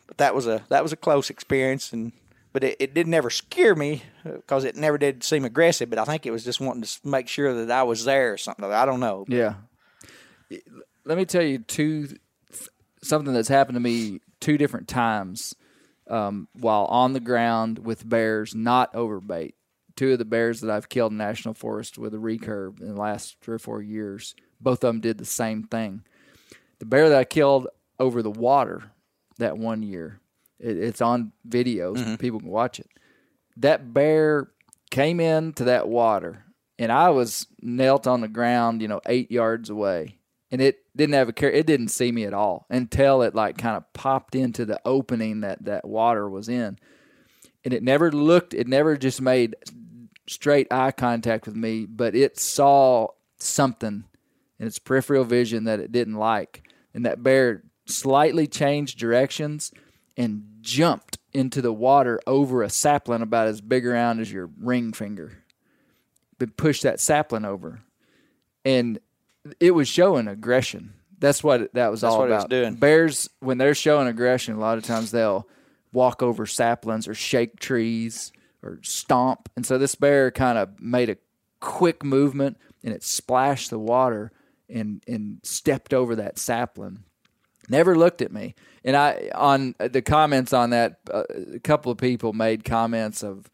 but that was a that was a close experience and but it, it didn't ever scare me because it never did seem aggressive but i think it was just wanting to make sure that i was there or something i don't know Yeah. Let me tell you two something that's happened to me two different times um, while on the ground with bears, not over bait. Two of the bears that I've killed in national forest with a recurve in the last three or four years, both of them did the same thing. The bear that I killed over the water that one year, it, it's on videos. Mm-hmm. People can watch it. That bear came into that water, and I was knelt on the ground, you know, eight yards away, and it didn't have a care. It didn't see me at all until it like kind of popped into the opening that that water was in, and it never looked. It never just made straight eye contact with me, but it saw something in its peripheral vision that it didn't like. And that bear slightly changed directions and jumped into the water over a sapling about as big around as your ring finger. But pushed that sapling over. And it was showing aggression. That's what that was That's all was about. doing. Bears, when they're showing aggression, a lot of times they'll walk over saplings or shake trees or stomp. And so this bear kind of made a quick movement and it splashed the water and and stepped over that sapling. Never looked at me. And I on the comments on that, uh, a couple of people made comments of.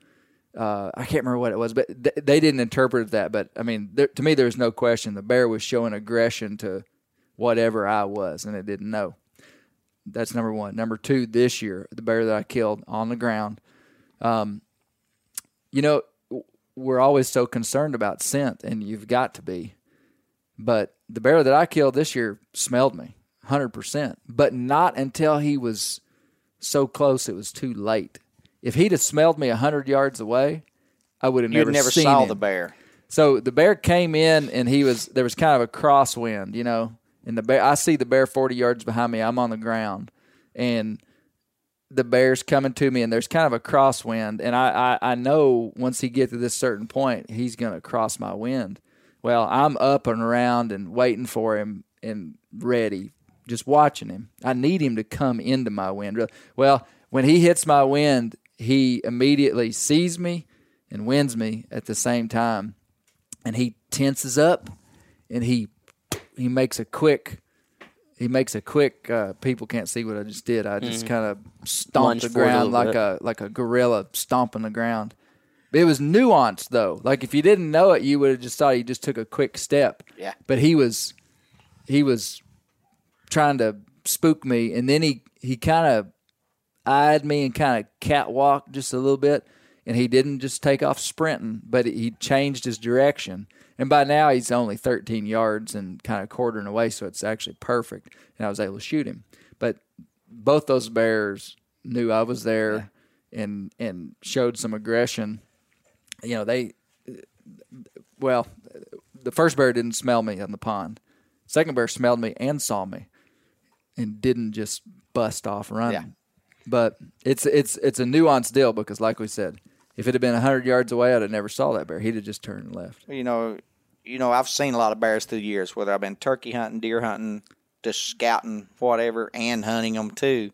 Uh, I can't remember what it was, but th- they didn't interpret that. But I mean, there, to me, there's no question the bear was showing aggression to whatever I was, and it didn't know. That's number one. Number two, this year, the bear that I killed on the ground. Um, you know, we're always so concerned about scent, and you've got to be. But the bear that I killed this year smelled me 100%, but not until he was so close it was too late. If he'd have smelled me 100 yards away, I would have never, never seen saw him. the bear. So the bear came in and he was there was kind of a crosswind, you know. And the bear I see the bear 40 yards behind me. I'm on the ground and the bear's coming to me and there's kind of a crosswind and I, I, I know once he gets to this certain point he's gonna cross my wind. Well, I'm up and around and waiting for him and ready, just watching him. I need him to come into my wind. Well, when he hits my wind, he immediately sees me and wins me at the same time and he tenses up and he he makes a quick he makes a quick uh, people can't see what I just did. I just kind of stomped Mm-hmm. The forward a ground like bit. a like a gorilla stomping the ground. It was nuanced though. Like if you didn't know it, you would have just thought he just took a quick step. Yeah. But he was he was trying to spook me and then he he kind of eyed me and kind of catwalked just a little bit and he didn't just take off sprinting but he changed his direction. And by now he's only 13 yards and kind of quartering away so it's actually perfect and i was able to shoot him. But both those bears knew i was there and and showed some aggression. You know they well the first bear didn't smell me on the pond. Second bear smelled me and saw me and didn't just bust off running Yeah. but it's it's it's a nuanced deal because, like we said, if it had been hundred yards away, I'd have never saw that bear. He'd have just turned and left. You know, you know, I've seen a lot of bears through the years, whether I've been turkey hunting, deer hunting, just scouting, whatever, and hunting them too.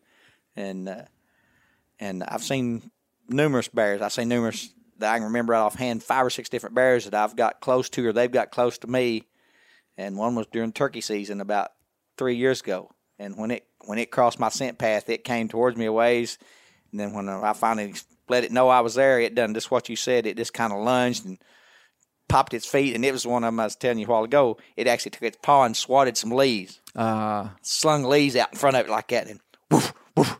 And uh, and I've seen numerous bears. I say numerous that I can remember right offhand, five or six different bears that I've got close to or they've got close to me. And one was during turkey season about three years ago. And when it when it crossed my scent path, it came towards me a ways. And then when I finally let it know I was there, it done just what you said. It just kind of lunged and popped its feet, and it was one of them I was telling you a while ago. It actually took its paw and swatted some leaves, Uh, slung leaves out in front of it like that, and woof, woof,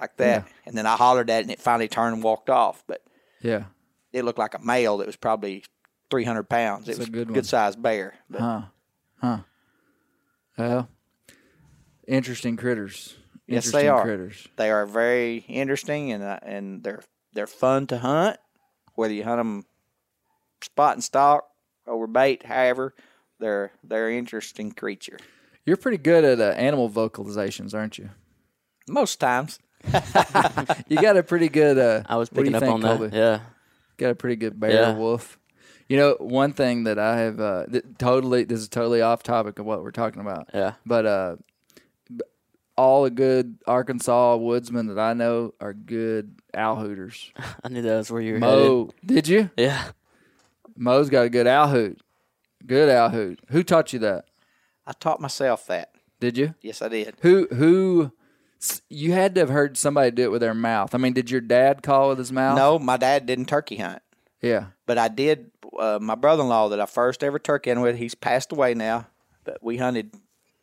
like that. And then I hollered at it, and it finally turned and walked off. But yeah, it looked like a male that was probably 300 pounds. It was a good one. good sized bear. But huh, huh. Well, interesting critters. Yes, interesting they are. critters. They are very interesting, and uh, and they're they're fun to hunt. Whether you hunt them spot and stalk, over bait, however, they're they're an interesting creature. You're pretty good at uh, animal vocalizations, aren't you? Most times, You got a pretty good. Uh, I was what picking up think, on that. Colby? Yeah. got a pretty good bear Yeah. wolf. You know, one thing that I have uh, that totally this is totally off topic of what we're talking about. Yeah. But uh, b- all the good Arkansas woodsmen that I know are good owl hooters. I knew that was where you were Mo, did you? Yeah. Mo's got a good owl hoot. Good owl hoot. Who taught you that? I taught myself that. Did you? Yes, I did. Who who? You had to have heard somebody do it with their mouth. I mean, did your dad call with his mouth? No, my dad didn't turkey hunt, Yeah. but I did. Uh, my brother-in-law that I first ever turkey hunted with, he's passed away now, but we hunted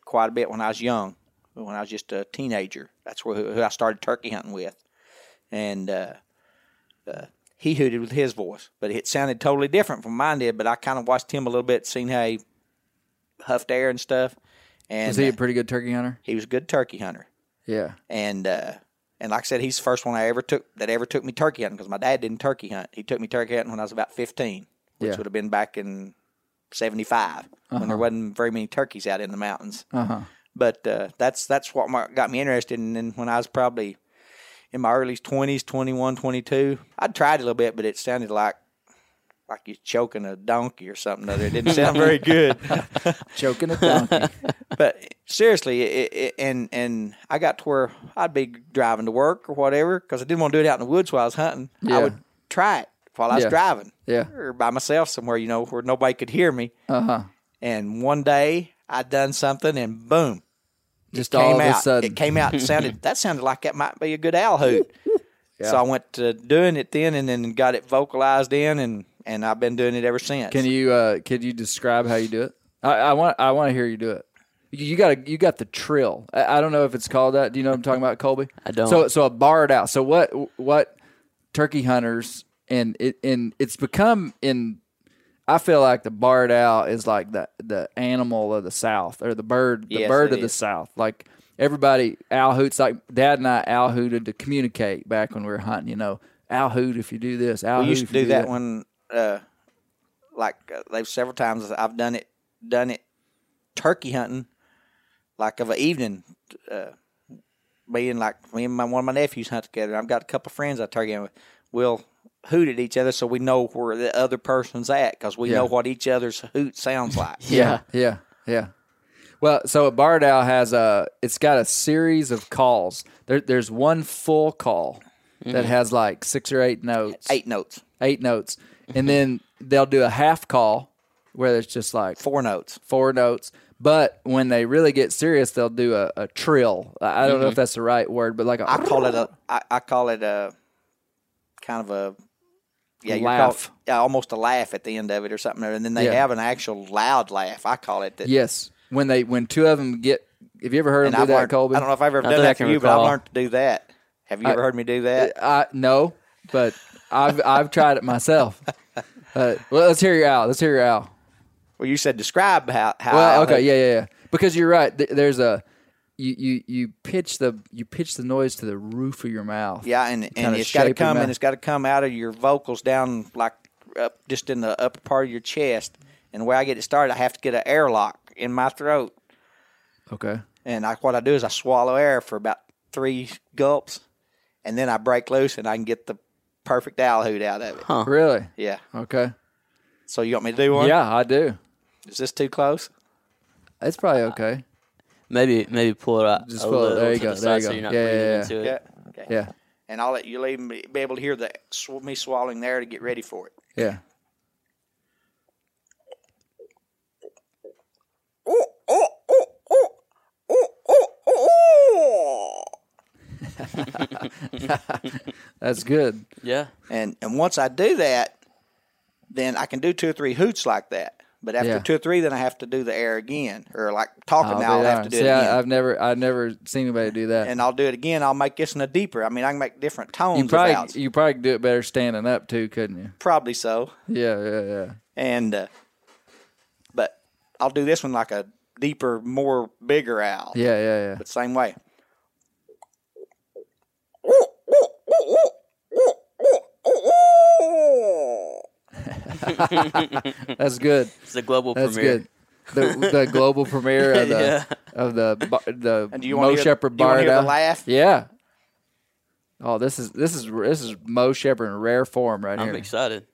quite a bit when I was young, when I was just a teenager. That's where who I started turkey hunting with, and uh, uh, he hooted with his voice, but it sounded totally different from mine did. But I kind of watched him a little bit, seen how he huffed air and stuff, and Was he a uh, pretty good turkey hunter? he was a good turkey hunter. Yeah. and uh, and like I said, he's the first one I ever took that ever took me turkey hunting because my dad didn't turkey hunt. He took me turkey hunting when I was about fifteen, which Yeah. would have been back in '75 when there wasn't very many turkeys out in the mountains. Uh huh. But uh, that's that's what got me interested. And then when I was probably in my early twenties, 21, 22, I tried a little bit, but it sounded like like you're choking a donkey or something. Other, it didn't sound very good. Choking a donkey. but seriously, it, it, and and I got to where I'd be driving to work or whatever because I didn't want to do it out in the woods while I was hunting. Yeah. I would try it while I was Yeah. driving, Yeah. or by myself somewhere, you know, where nobody could hear me. Uh huh. And one day I done something, and boom, Just came all of out. a sudden. It came out and sounded that sounded like that might be a good owl hoot. So I went to doing it then, and then got it vocalized in, and and I've been doing it ever since. Can you uh could you describe how you do it? I, I want I want to hear you do it. You you got a, you got the trill. I, I don't know if it's called that. Do you know what I'm talking about, Colby? I don't. So so a barred out. So what what turkey hunters and it and it's become in. I feel like the barred owl is like the the animal of the south or the bird the Yes, bird of the south. Like everybody owl hoots. Like Dad and I owl hooted to communicate back when we were hunting. You know, owl hoot if you do this. Owl we hoot used to you do that when, uh, like, uh, they've several times I've done it, done it turkey hunting, like of an evening. Uh, me and like me and my, one of my nephews hunt together. I've got a couple of friends I turkey hunt with. We'll hoot at each other so we know where the other person's at because we Yeah. know what each other's hoot sounds like. Yeah. Yeah, yeah. Well, so a barred owl has a. It's got a series of calls. There, there's one full call that mm-hmm. has like six or eight notes, Eight notes, eight notes, and then they'll do a half call where it's just like four notes. four notes. But when they really get serious, they'll do a, a trill. I I don't know if mm-hmm. that's the right word, but like a I call it a. I, I call it a kind of a. Yeah, Laugh. it- yeah, almost a laugh at the end of it or something. And then they Yeah. have an actual loud laugh. I call it. That, yes. When they when two of them get. Have you ever heard and them I've that, learned, Colby? I don't know if I've ever Not done that I for can you, but I've learned to do that. Have you ever heard me do that? I no, but I've I've tried it myself. Uh, well, let's hear your owl. Let's hear your owl. Well, you said describe how. how Well, okay, yeah, yeah, yeah. Because you're right. Th- There's a you you you pitch the you pitch the noise to the roof of your mouth. Yeah, and, and kinda it's got to come and it's got to come out of your vocals down like up just in the upper part of your chest. And where I get it started, I have to get an airlock in my throat. Okay. And I, what I do is I swallow air for about three gulps, and then I break loose and I can get the perfect owl hoot out of it. Really? Yeah. Okay. So you want me to do one? Yeah, I do. Is this too close? It's probably okay. Maybe maybe pull it out. Just pull it. little There you to go, the there you side so go. you're not Yeah, yeah, yeah. into it. Yeah. Okay. Yeah. And I'll let you leave me, be able to hear the sw- me swallowing there to get ready for it. Yeah. That's good. Yeah. And and once I do that, then I can do two or three hoots like that. But after Yeah. two or three, then I have to do the air again, or like talking Oh, now, I'll have to do See, it I've never I've never seen anybody do that. and I'll do it again. I'll make this in a deeper. I mean, I can make different tones. you probably you probably could do it better standing up too, couldn't you? probably so. Yeah, yeah, yeah. And uh, but I'll do this one like a deeper, more bigger owl. Yeah, yeah, yeah. But same way. That's good. It's the global That's premiere. good. The, the global premiere of the Yeah. of the the And do you Mo want to hear, Shepherd do you wanna barred hear the Owl. laugh? Yeah. Oh, this is this is this is Mo Shepherd in rare form right now. I'm here. excited.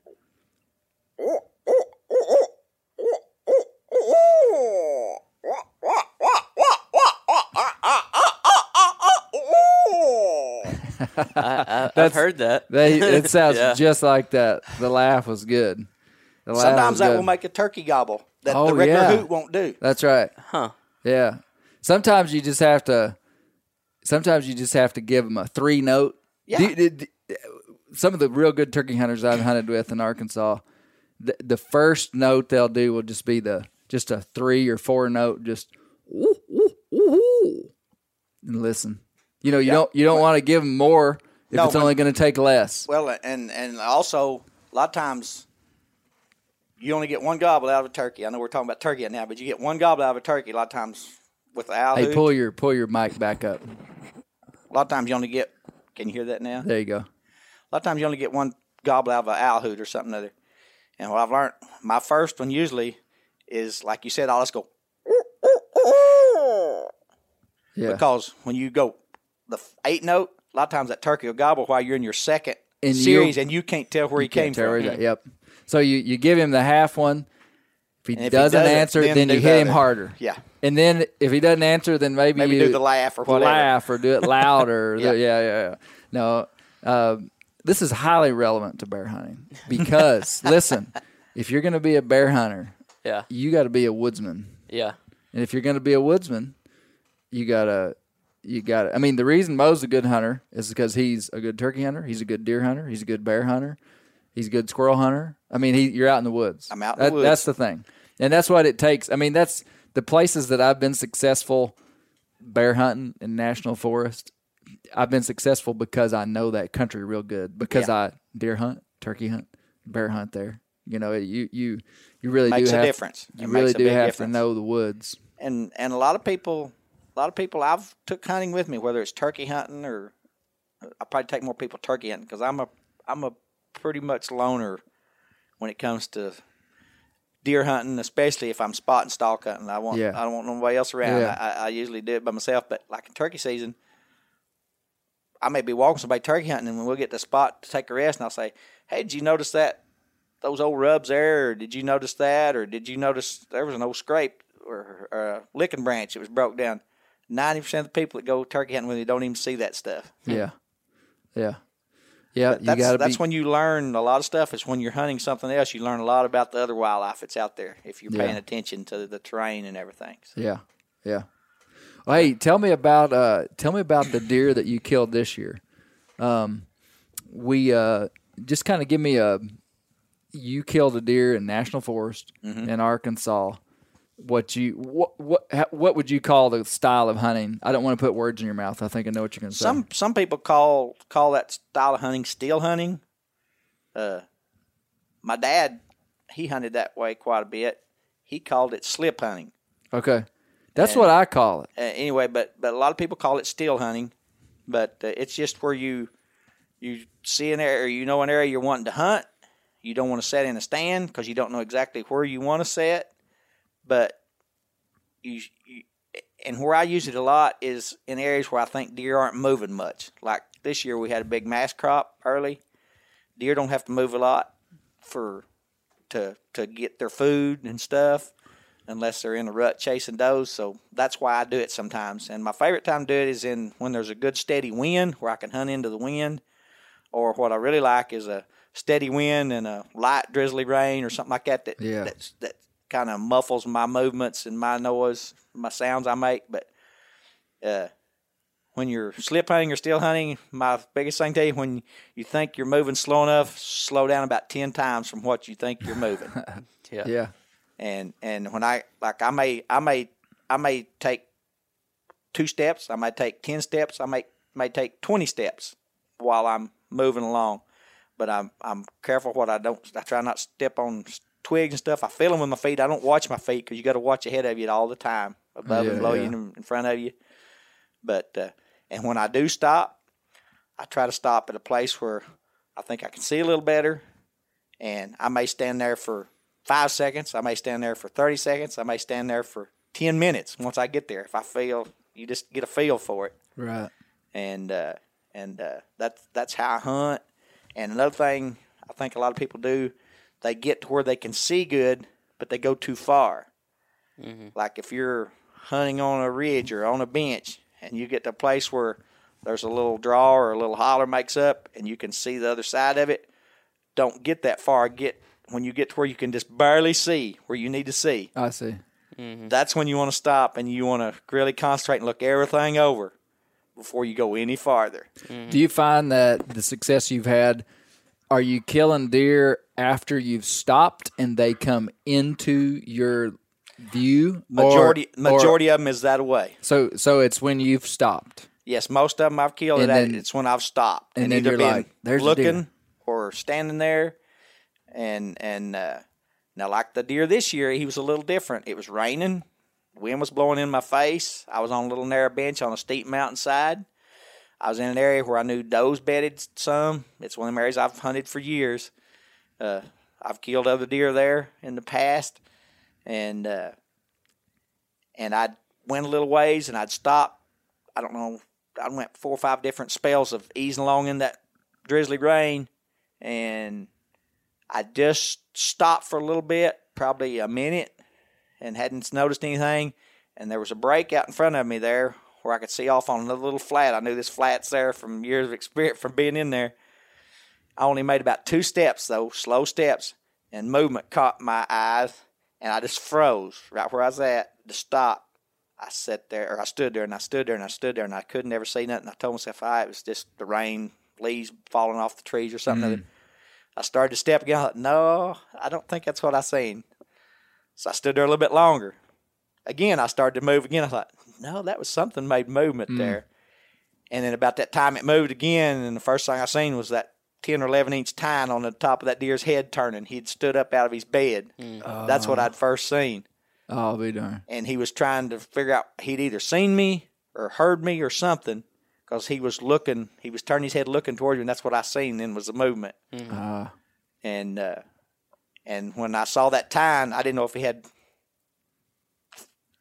I, I, I've heard that. They, it sounds Yeah. just like that. The laugh was good. Sometimes that good. will make a turkey gobble that Oh, the regular yeah. hoot won't do. That's right. Huh. Yeah. Sometimes you just have to. Sometimes you just have to give them a three note. Yeah. Do- do- do- some of the real good turkey hunters I've hunted with in Arkansas, the, the first note they'll do will just be the just a three or four note, just ooh, ooh, ooh, and listen. You know, you don't you don't want to give them more if No, it's only going to take less. Well, and and also a lot of times you only get one gobble out of a turkey. I know we're talking about turkey now, but you get one gobble out of a turkey. A lot of times with the owl Hey, hoot, pull your pull your mic back up. a lot of times you only get. Can you hear that now? There you go. A lot of times you only get one gobble out of an owl hoot or something other. And what I've learned, my first one usually is like you said, I'll just go Yeah. because when you go the eight note, a lot of times that turkey will gobble while you're in your second And series and you can't tell where he came from. where he's at. Yep. So you, you give him the half one. If he, if he doesn't doesn't, answer, then then, you hit him other. harder. Yeah. And then if he doesn't answer, then maybe, Maybe you do the laugh or whatever. laugh or do it louder. Yeah. the- yeah, yeah, yeah. No, um, this is highly relevant to bear hunting because listen, if you're going to be a bear hunter, Yeah. you got to be a woodsman. Yeah. And if you're going to be a woodsman, you gotta, you gotta. I mean, the reason Mo's a good hunter is because he's a good turkey hunter. He's a good deer hunter. He's a good bear hunter. He's a good squirrel hunter. I mean, he, you're out in the woods. I'm out in the That- That's the thing, and that's what it takes. I mean, that's the places that I've been successful bear hunting in national forest. I've been successful because I know that country real good. Because I deer hunt, turkey hunt, bear hunt there. You know, you you you really Makes do a have difference. You It really makes do have difference. to know the woods. and and a lot of people a lot of people I've took hunting with me whether it's turkey hunting or I probably take more people turkey hunting because I'm a I'm a pretty much loner when it comes to deer hunting, especially if I'm spot and stalk hunting. I want Yeah. I don't want nobody else around. Yeah. I, I usually do it by myself, but like in turkey season, I may be walking somebody turkey hunting, and when we'll get to the spot to take a rest, and I'll say, "Hey, did you notice that those old rubs there? Or did you notice that? Or did you notice there was an old scrape or, or a licking branch that was broke down?" Ninety percent of the people that go turkey hunting with you don't even see that stuff. Yeah. Yeah. Yeah. you That's that's when you learn a lot of stuff. It's when you're hunting something else, you learn a lot about the other wildlife that's out there if you're paying attention to the terrain and everything. So, Yeah. Yeah. Well, hey, tell me about uh, tell me about the deer that you killed this year. Um, we uh, just kind of give me a. You killed a deer in national forest Mm-hmm. in Arkansas. What you what what what would you call the style of hunting? I don't want to put words in your mouth. I think I know what you're going to say. some some people call call that style of hunting steel hunting. Uh, my dad, he hunted that way quite a bit. He called it slip hunting. okay, that's what I call it. uh, anyway, but but a lot of people call it steel hunting, but uh, it's just where you you see an area, you know an area you're wanting to hunt. You don't want to set in a stand because you don't know exactly where you want to set, but you, you and where I use it a lot is in areas where I think deer aren't moving much. Like this year, we had a big mass crop early. Deer don't have to move a lot for to to get their food and stuff unless they're in a rut chasing does. So that's why I do it sometimes. And my favorite time to do it is in when there's a good steady wind where I can hunt into the wind. Or what I really like is a steady wind and a light drizzly rain or something like that that Yeah. that's, that kind of muffles my movements and my noise, my sounds I make. But uh, when you're slip hunting or steel hunting, my biggest thing to you when you think you're moving slow enough, slow down about ten times from what you think you're moving Yeah. Yeah, and and when I like I may I may I may take two steps, I may take ten steps, I may may take twenty steps while I'm moving along, but I'm I'm careful what I don't. I try not to step on twigs and stuff. I feel them with my feet. I don't watch my feet because you got to watch ahead of you all the time, above Yeah, and below yeah. you and in front of you. But uh, and when I do stop, I try to stop at a place where I think I can see a little better, and I may stand there for five seconds. I may stand there for 30 seconds. I may stand there for 10 minutes once I get there. If I feel, you just get a feel for it. right. And, uh, and, uh, that's, that's how I hunt. And another thing I think a lot of people do, they get to where they can see good, but they go too far. Mm-hmm. Like if you're hunting on a ridge or on a bench and you get to a place where there's a little draw or a little holler makes up and you can see the other side of it, don't get that far. Get when you get to where you can just barely see where you need to see. I see. That's when you want to stop and you want to really concentrate and look everything over before you go any farther. Do you find that the success you've had, are you killing deer after you've stopped and they come into your view? Or- Majority or- majority of them is that way. so so it's when you've stopped. Yes, most of them I've killed And it then- It's when I've stopped and then either you're been like, "There's looking or standing there, and and uh, now like the deer this year, he was a little different. It was raining, wind was blowing in my face. I was on a little narrow bench on a steep mountainside. I was in an area where I knew does bedded some. It's one of the areas I've hunted for years. Uh, I've killed other deer there in the past, and uh, and I'd went a little ways and I'd stop. I don't know. I went four or five different spells of easing along in that drizzly rain, and I just stopped for a little bit, probably a minute, and hadn't noticed anything. And there was a break out in front of me there where I could see off on another little flat. I knew this flat's there from years of experience from being in there. I only made about two steps though, slow steps, and movement caught my eyes, and I just froze right where I was at to stop. I sat there, or I stood there, and I stood there, and I stood there, and I couldn't ever see nothing. I told myself, "Ah, it was just the rain, leaves falling off the trees or something." other. I started to step again. I thought, "No, I don't think that's what I seen." So I stood there a little bit longer. Again, I started to move again. I thought, "No, that was something made movement there." And then about that time, it moved again, and the first thing I seen was that ten or eleven inch tine on the top of that deer's head turning. He'd stood up out of his bed. That's what I'd first seen Oh, I'll be darned. and he was trying to figure out he'd either seen me or heard me or something because he was looking, he was turning his head looking towards you, and that's what I seen. Then was the movement, Ah, and uh, and when I saw that tine, I didn't know if he had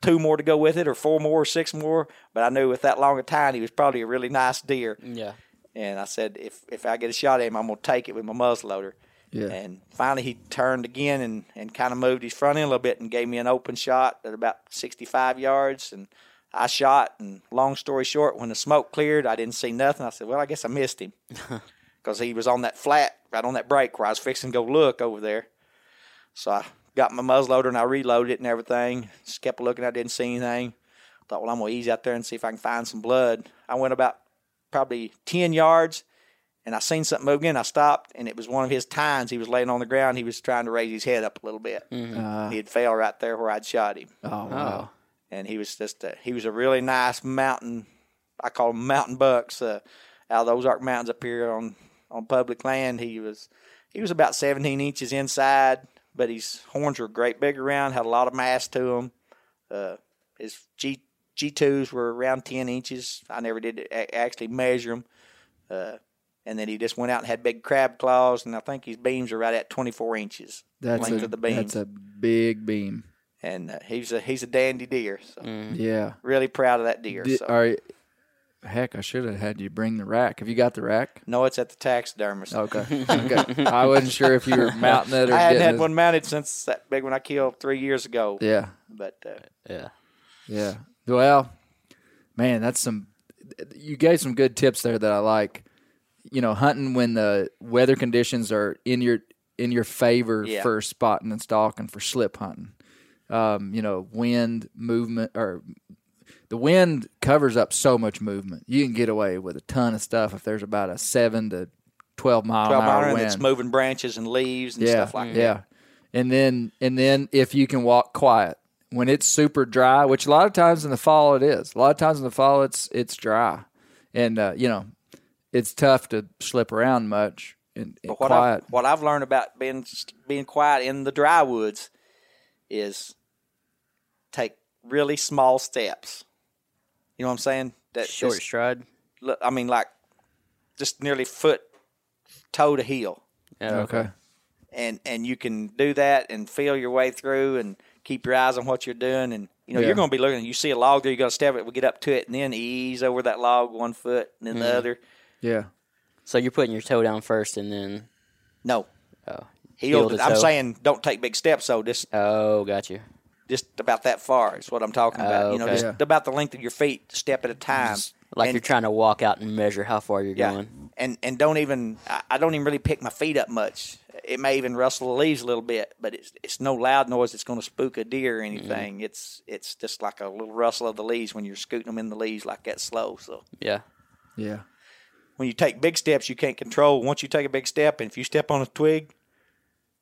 two more to go with it, or four more, or six more. But I knew with that long a time, he was probably a really nice deer. Yeah. And I said, if if I get a shot at him, I'm gonna take it with my muzzleloader. Yeah. And finally, he turned again and, and kind of moved his front end a little bit and gave me an open shot at about 65 yards. And I shot. And long story short, when the smoke cleared, I didn't see nothing. I said, well, I guess I missed him because he was on that flat right on that break where I was fixing to go look over there. So I got my muzzleloader and I reloaded it and everything. Just kept looking. I didn't see anything. Thought, well, I'm gonna ease out there and see if I can find some blood. I went about probably 10 yards and I seen something move again. I stopped, and it was one of his tines. He was laying on the ground. He was trying to raise his head up a little bit. uh, He had fell right there where I'd shot him, oh wow. and he was just a, he was a really nice mountain. I call them mountain bucks uh, out of the Ozark Mountains up here on on public land. He was he was about 17 inches inside, but his horns were great big around. Had a lot of mass to them. Uh, his G G twos were around 10 inches. I never did actually measure them. Uh, and then he just went out and had big crab claws, and I think his beams are right at 24 inches That's length a of the beams. that's a big beam. and uh, he's a he's a dandy deer. So Yeah. really proud of that deer. Di- so. are you- heck, I should have had you bring the rack. Have you got the rack? No, it's at the taxidermist. Okay. Okay. I wasn't sure if you were mounting it or I hadn't had it- one mounted since that big one I killed three years ago. Yeah. But uh, Yeah. Yeah. Well, man, that's some. You gave some good tips there that I like. You know, hunting when the weather conditions are in your in your favor Yeah. for spotting and stalking for slip hunting. Um, you know, wind movement or the wind covers up so much movement. You can get away with a ton of stuff if there's about a seven to twelve mile 12 an hour mile wind. it's moving branches and leaves and yeah, stuff like that. yeah. And then and then if you can walk quiet when it's super dry, which a lot of times in the fall it is. A lot of times in the fall it's it's dry, and uh, you know it's tough to slip around much and, and But what quiet. I've, what I've learned about being being quiet in the dry woods is take really small steps. You know what I'm saying? That Short just- stride. look, I mean, like just nearly foot, toe to heel, Yeah. okay. and and you can do that and feel your way through and keep your eyes on what you're doing. And you know Yeah. you're going to be looking. You see a log there, you're going to step it. We get up to it and then ease over that log one foot and then the mm-hmm. other. Yeah. So you're putting your toe down first, and then No, oh, heel. Heel to I'm saying don't take big steps. So just oh, got you. Just about that far is what I'm talking about. Oh, you know, just Yeah. about the length of your feet, step at a time. Like And- you're trying to walk out and measure how far you're yeah, going. and and don't even I, I don't even really pick my feet up much. It may even rustle the leaves a little bit, but it's it's no loud noise that's going to spook a deer or mm-hmm. anything. It's it's just like a little rustle of the leaves when you're scooting them in the leaves like that slow. So Yeah. Yeah. when you take big steps, you can't control. Once you take a big step, and if you step on a twig,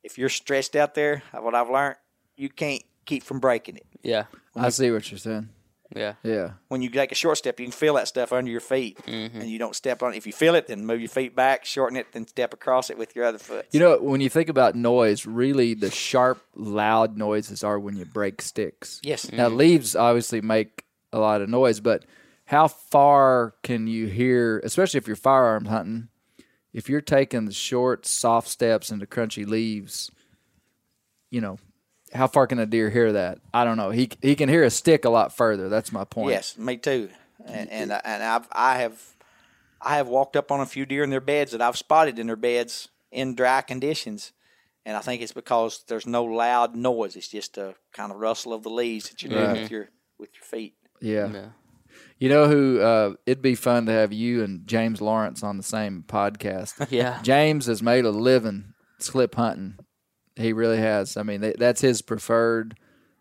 if you're stressed out there, what I've learned, you can't keep from breaking it. Yeah. I see what you're saying. Yeah. Yeah. when you take a short step, you can feel that stuff under your feet, mm-hmm. and you don't step on it. If you feel it, then move your feet back, shorten it, then step across it with your other foot. You know, when you think about noise, really the sharp, loud noises are when you break sticks. Yes. Now, mm-hmm. leaves obviously make a lot of noise, but how far can you hear, especially if you're firearms hunting, if you're taking the short, soft steps into crunchy leaves, you know, how far can a deer hear that? I don't know. He he can hear a stick a lot further. That's my point. Yes, me too. And and I- and I've I have I have walked up on a few deer in their beds that I've spotted in their beds in dry conditions, and I think it's because there's no loud noise. It's just a kind of rustle of the leaves that you're doing Right. with your with your feet. Yeah. Yeah. You know who? Uh, it'd be fun to have you and James Lawrence on the same podcast. Yeah. James has made a living slip hunting. He really has. I mean, th- that's his preferred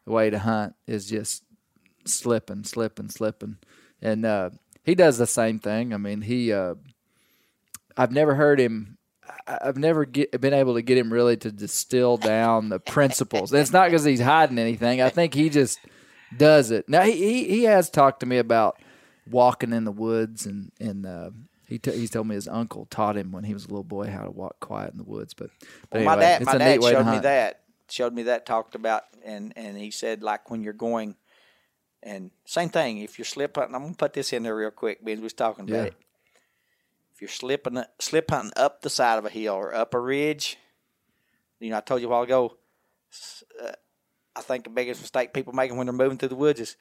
way to hunt is just slipping, slipping, slipping, and uh, he does the same thing. I mean, he. Uh, I've never heard him. I've never get, been able to get him really to distill down the principles. And it's not because he's hiding anything. I think he just does it. Now he, he he has talked to me about walking in the woods and and uh, he t- he's told me his uncle taught him when he was a little boy how to walk quiet in the woods. But, but Well, my dad, it's my a dad neat way to showed me that. Showed me that talked about, and and he said like when you're going, And same thing, if you're slip hunting, I'm gonna put this in there real quick. Ben was talking about Yeah. it. If you're slipping slip hunting up the side of a hill or up a ridge, you know I told you a while ago. Uh, I think the biggest mistake people making when they're moving through the woods is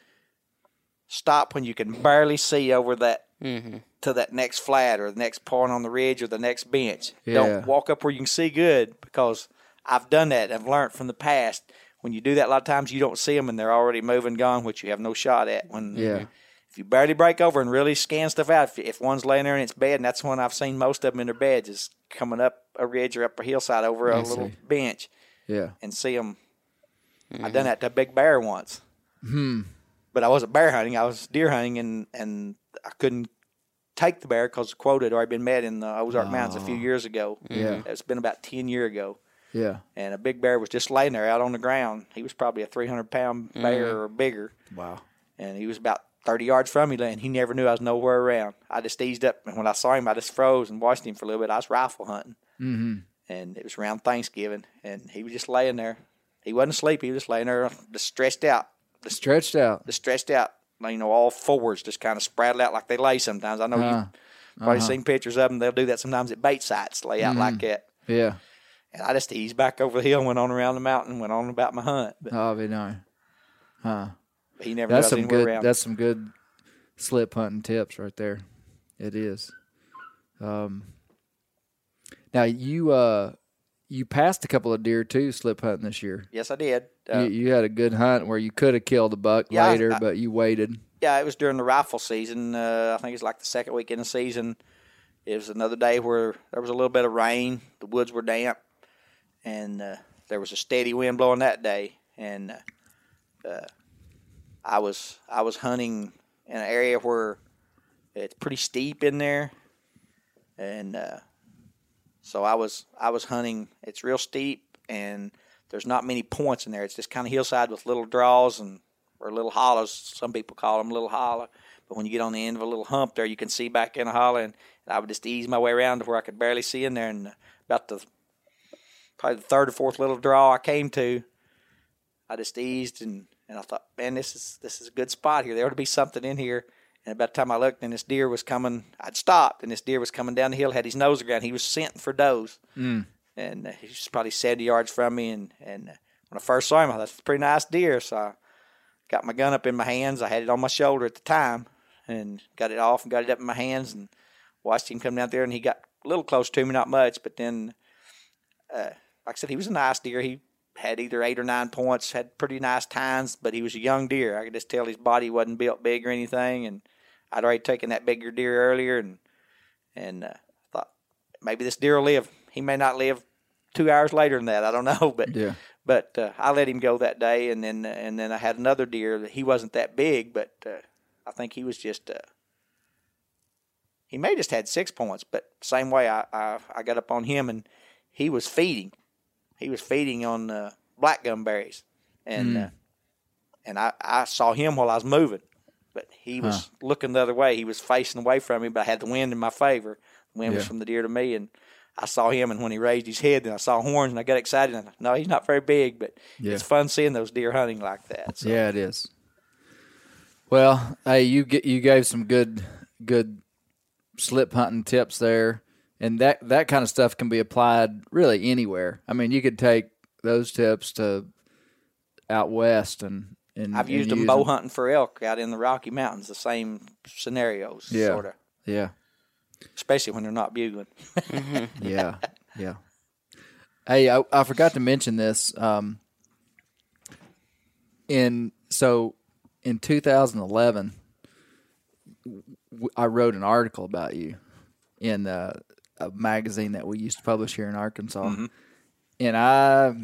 stop when you can barely see over that Mm-hmm. to that next flat or the next point on the ridge or the next bench. Yeah. Don't walk up where you can see good because I've done that. I've learned from the past. When you do that, a lot of times you don't see them and they're already moving, gone, which you have no shot at. When Yeah. Mm-hmm. if you barely break over and really scan stuff out, if, if one's laying there in its bed, and that's when I've seen most of them in their beds, is coming up a ridge or up a hillside over a I little see. bench Yeah. and see them. I mm-hmm. done that to a big bear once. Hmm. But I wasn't bear hunting. I was deer hunting, and and I couldn't take the bear because the quota had already been met in the Ozark Mountains a few years ago. Yeah. it's been about ten year ago. Yeah. And a big bear was just laying there out on the ground. He was probably a three hundred pound bear or bigger, Wow. and he was about thirty yards from me, and he never knew I was nowhere around. I just eased up, and when I saw him, I just froze and watched him for a little bit. I was rifle hunting Mm-hmm. and it was around Thanksgiving, and he was just laying there. He wasn't asleep. He was just laying there, just stretched out, just, Stretched out. just stretched out. You know, all fours just kind of spraddled out like they lay sometimes. I know Uh, you've probably seen pictures of them. They'll do that sometimes at bait sites, lay out like that. Yeah. And I just eased back over the hill, went on around the mountain, went on about my hunt. But Oh, be nice. Huh. he never That's some anywhere good. around. That's some good slip hunting tips right there. It is. Um. Now you uh you passed a couple of deer too slip hunting this year. yes, I did. Uh, you, you had a good hunt where you could have killed a buck Yeah, later, I- but you waited. yeah, it was during the rifle season. Uh, I think it's like the second week in the season. It was another day where there was a little bit of rain. The woods were damp, and uh, there was a steady wind blowing that day. And uh, uh, I was I was hunting in an area where it's pretty steep in there, and uh, so I was I was hunting. It's real steep, and there's not many points in there. It's just kind of hillside with little draws and or little hollows. Some people call them little hollow. But when you get on the end of a little hump there, you can see back in a hollow. And, I would just ease my way around to where I could barely see in there. And about the probably the third or fourth little draw I came to, I just eased and, and I thought, man, this is this is a good spot here. There ought to be something in here. And about the time I looked, and this deer was coming, I'd stopped, and this deer was coming down the hill, had his nose around. He was scenting for does, and uh, he was probably seventy yards from me. And and uh, when I first saw him, I thought that's a pretty nice deer. So I got my gun up in my hands. I had it on my shoulder at the time, and got it off and got it up in my hands and watched him come down there. And he got a little close to me, not much, but then, uh, like I said, he was a nice deer. He had either eight or nine points, had pretty nice tines, but he was a young deer. I could just tell his body wasn't built big or anything, and I'd already taken that bigger deer earlier, and and uh, thought maybe this deer will live. He may not live two hours later than that. I don't know, but Yeah. but uh, I let him go that day, and then and then I had another deer that he wasn't that big, but uh, I think he was just uh, he may just had six points, but same way I, I I got up on him and he was feeding, he was feeding on uh, black gumberries, and uh, and I I saw him while I was moving, but he was looking the other way. He was facing away from me, but I had the wind in my favor. The wind was from the deer to me, and I saw him. And when he raised his head, then I saw horns, and I got excited. And I no, he's not very big, but Yeah. it's fun seeing those deer hunting like that. So. Yeah, it is. Well, hey, you get you gave some good good slip hunting tips there, and that that kind of stuff can be applied really anywhere. I mean, you could take those tips to out west and and I've and used them use bow hunting for elk out in the Rocky Mountains. The same scenarios, Yeah. sort of, Yeah, especially when they're not bugling. yeah, yeah. Hey, I, I forgot to mention this. Um, in so in 2011, I wrote an article about you in uh, a magazine that we used to publish here in Arkansas, and I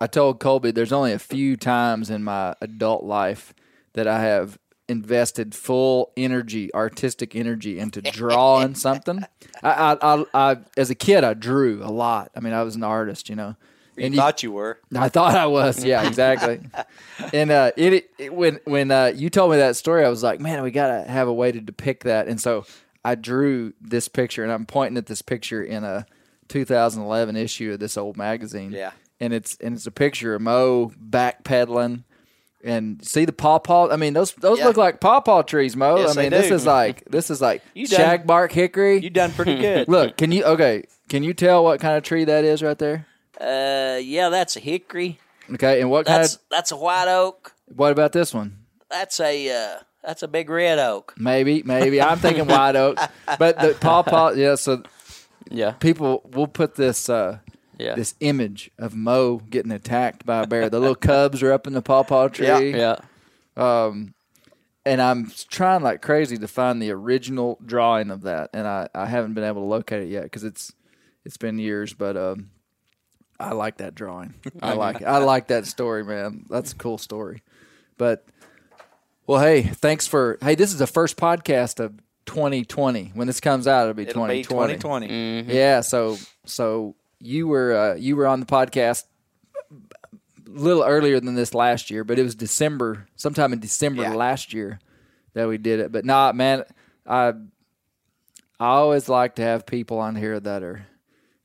I told Colby there's only a few times in my adult life that I have invested full energy, artistic energy into drawing something. I, I, I, I, as a kid, I drew a lot. I mean, I was an artist, you know. You And thought you were. I thought I was, yeah, exactly. and uh, it, it when when uh, you told me that story, I was like, man, we gotta have a way to depict that. And so I drew this picture, and I'm pointing at this picture in a 2011 issue of this old magazine. Yeah. and it's and it's a picture of Mo backpedaling and see the pawpaw. I mean, those those Yeah. look like pawpaw trees, Mo. Yes, I mean, this is like this is like You done- shagbark hickory. You done pretty good. Look, can you okay? Can you tell what kind of tree that is right there? uh, yeah, that's a hickory. Okay, and what kind That's of that's a white oak. what about this one? That's a uh, that's a big red oak. Maybe, maybe I'm thinking white oak, but the pawpaw. Yeah, so Yeah. people will put this uh, Yeah. this image of Mo getting attacked by a bear. The little cubs are up in the pawpaw tree. yeah. Um and I'm trying like crazy to find the original drawing of that, and I, I haven't been able to locate it yet because it's it's been years. But um, I like that drawing. I like it. I like that story, man. That's a cool story. But well, hey, thanks for hey. This is the first podcast of 2020. When this comes out, it'll be It'll be 2020. 2020. Yeah. So so you were uh, you were on the podcast a little earlier than this last year, but it was December, sometime in December Yeah. last year that we did it. But nah, man, I I always like to have people on here that are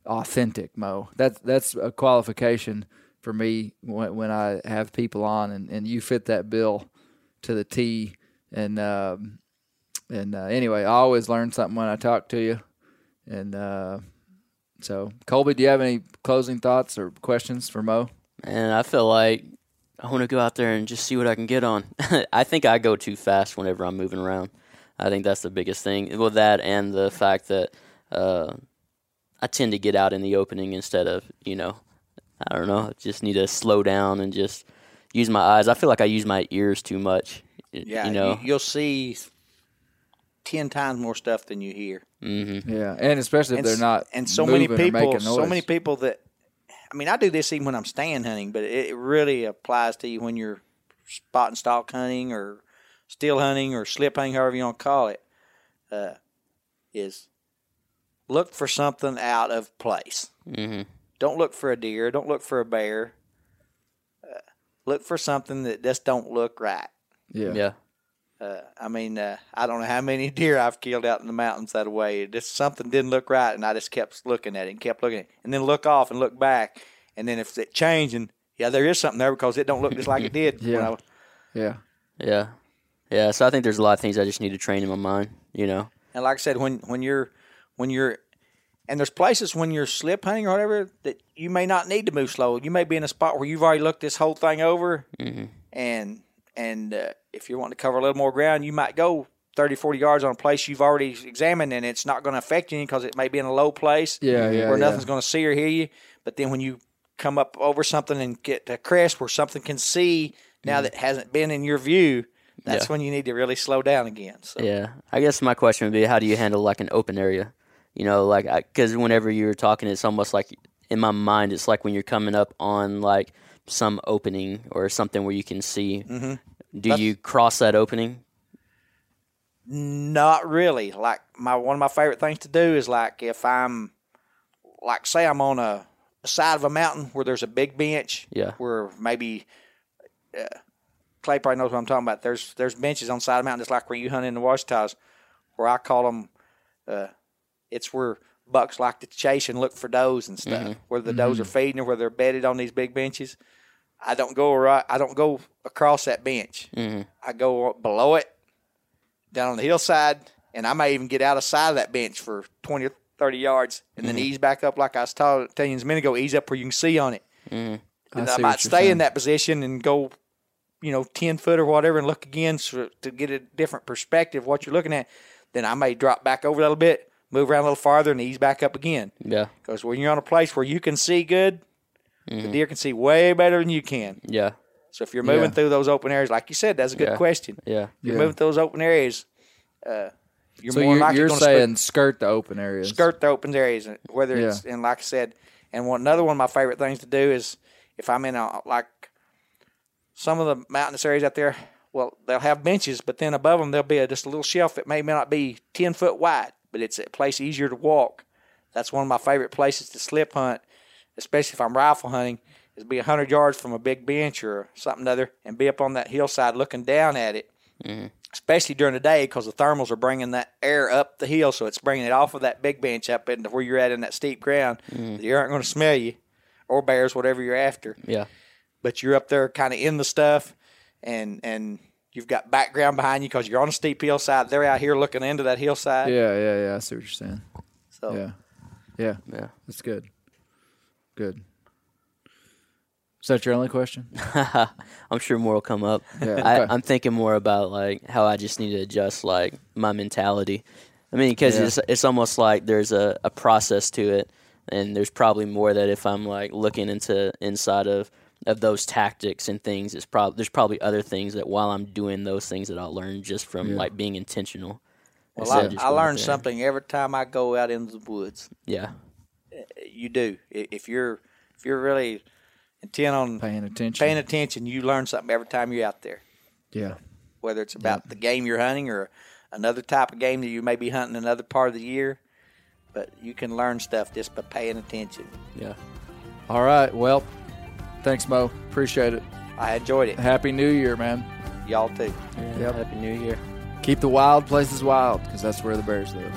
authentic. Mo, that's that's a qualification for me when, when I have people on, and, and you fit that bill to the T. And um, and uh, anyway, I always learn something when I talk to you. And uh, so, Colby, do you have any closing thoughts or questions for Mo? And I feel like I want to go out there and just see what I can get on. I think I go too fast whenever I'm moving around. I think that's the biggest thing with that, and the fact that uh, I tend to get out in the opening instead of you know, I don't know, just need to slow down and just use my eyes. I feel like I use my ears too much. Yeah, you know. you, will see ten times more stuff than you hear. Yeah, and especially if and, they're not and so many people so many people that i mean i do this even when i'm stand hunting but it, it really applies to you when you're spot and stalk hunting or still hunting or slip hunting however you want to call it uh, is look for something out of place hmm don't look for a deer don't look for a bear look for something that just don't look right Yeah, Yeah. uh, I mean, uh, I don't know how many deer I've killed out in the mountains that way. Just something didn't look right, and I just kept looking at it and kept looking at it, and then look off and look back, and then if it changed, and yeah, there is something there because it don't look just like it did. when Yeah. I- yeah, Yeah. Yeah. So I think there's a lot of things I just need to train in my mind. You know. and like I said, when when you're when you're and there's places when you're slip hunting or whatever that you may not need to move slow. You may be in a spot where you've already looked this whole thing over, mm-hmm. and and uh, if you're wanting to cover a little more ground, you might go 30, 40 yards on a place you've already examined, and it's not going to affect you because it may be in a low place Yeah, mm-hmm. yeah, where yeah. nothing's going to see or hear you. But then when you come up over something and get to a crest where something can see now mm-hmm. that hasn't been in your view, that's Yeah. when you need to really slow down again. So Yeah, I guess my question would be, how do you handle like an open area? You know, like because whenever you're talking, it's almost like in my mind, it's like when you're coming up on like some opening or something where you can see. Mm-hmm. Do you cross that opening? Not really. Like my one of my favorite things to do is like if I'm like say I'm on a, side of a mountain where there's a big bench. Yeah. Where maybe uh, Clay probably knows what I'm talking about. There's there's benches on the side of the mountain just like where you hunt in the Ouachitas, where I call them. Uh, it's where bucks like to chase and look for does and stuff. Mm-hmm. Where the does are mm-hmm. feeding or where they're bedded on these big benches. I don't go right. I don't go across that bench. Mm-hmm. I go below it down on the hillside, and I may even get out of sight of that bench for 20 or 30 yards and then ease back up like I was telling you a minute ago, ease up where you can see on it. I And I, see might stay saying. in that position and go, you know, 10 foot or whatever and look again so, to get a different perspective of what you're looking at. Then I may drop back over a little bit, move around a little farther, and ease back up again. Yeah, Because when you're on a place where you can see good, the deer can see way better than you can. yeah, So if you're moving Yeah. through those open areas, like you said, that's a good Yeah. question. yeah, You're Yeah. moving through those open areas. Uh, you're So more you're, likely you're gonna saying skirt the open areas. skirt the open areas, and whether it's and like I said, and one another one of my favorite things to do is if I'm in a like some of the mountainous areas out there. Well, they'll have benches, but then above them there'll be a, just a little shelf that may not be ten foot wide, but it's a place easier to walk. That's one of my favorite places to slip hunt, especially if I'm rifle hunting. Is be hundred yards from a big bench or something other, and be up on that hillside looking down at it mm-hmm. especially during the day because the thermals are bringing that air up the hill, so it's bringing it off of that big bench up into where you're at in that steep ground. Mm-hmm. The deer aren't going to smell you, or bears, whatever you're after. yeah, But you're up there, kind of in the stuff, and and you've got background behind you because you're on a steep hillside. They're out here looking into that hillside. Yeah, yeah, yeah. I see what you're saying. So Yeah, yeah. Yeah. That's good. Good. Is that your only question? I'm sure more will come up. Yeah, I, okay. I'm thinking more about like how I just need to adjust like my mentality. I mean, because Yeah. it's it's almost like there's a, a process to it, and there's probably more that if I'm like looking into inside of of those tactics and things, it's probably there's probably other things that while I'm doing those things that I'll learn just from Yeah. like being intentional. well, I, of I learn there. something every time I go out into the woods. Yeah, eh, You do. If you're if you're really intent on Paying attention. paying attention, you learn something every time you're out there. yeah. Whether it's about the game you're hunting or another type of game that you may be hunting another part of the year, but you can learn stuff just by paying attention. yeah. All right. Well, thanks, Mo. Appreciate it. I enjoyed it. Happy New Year, man. Y'all too. yeah. Yep. Happy New Year. Keep the wild places wild because that's where the bears live.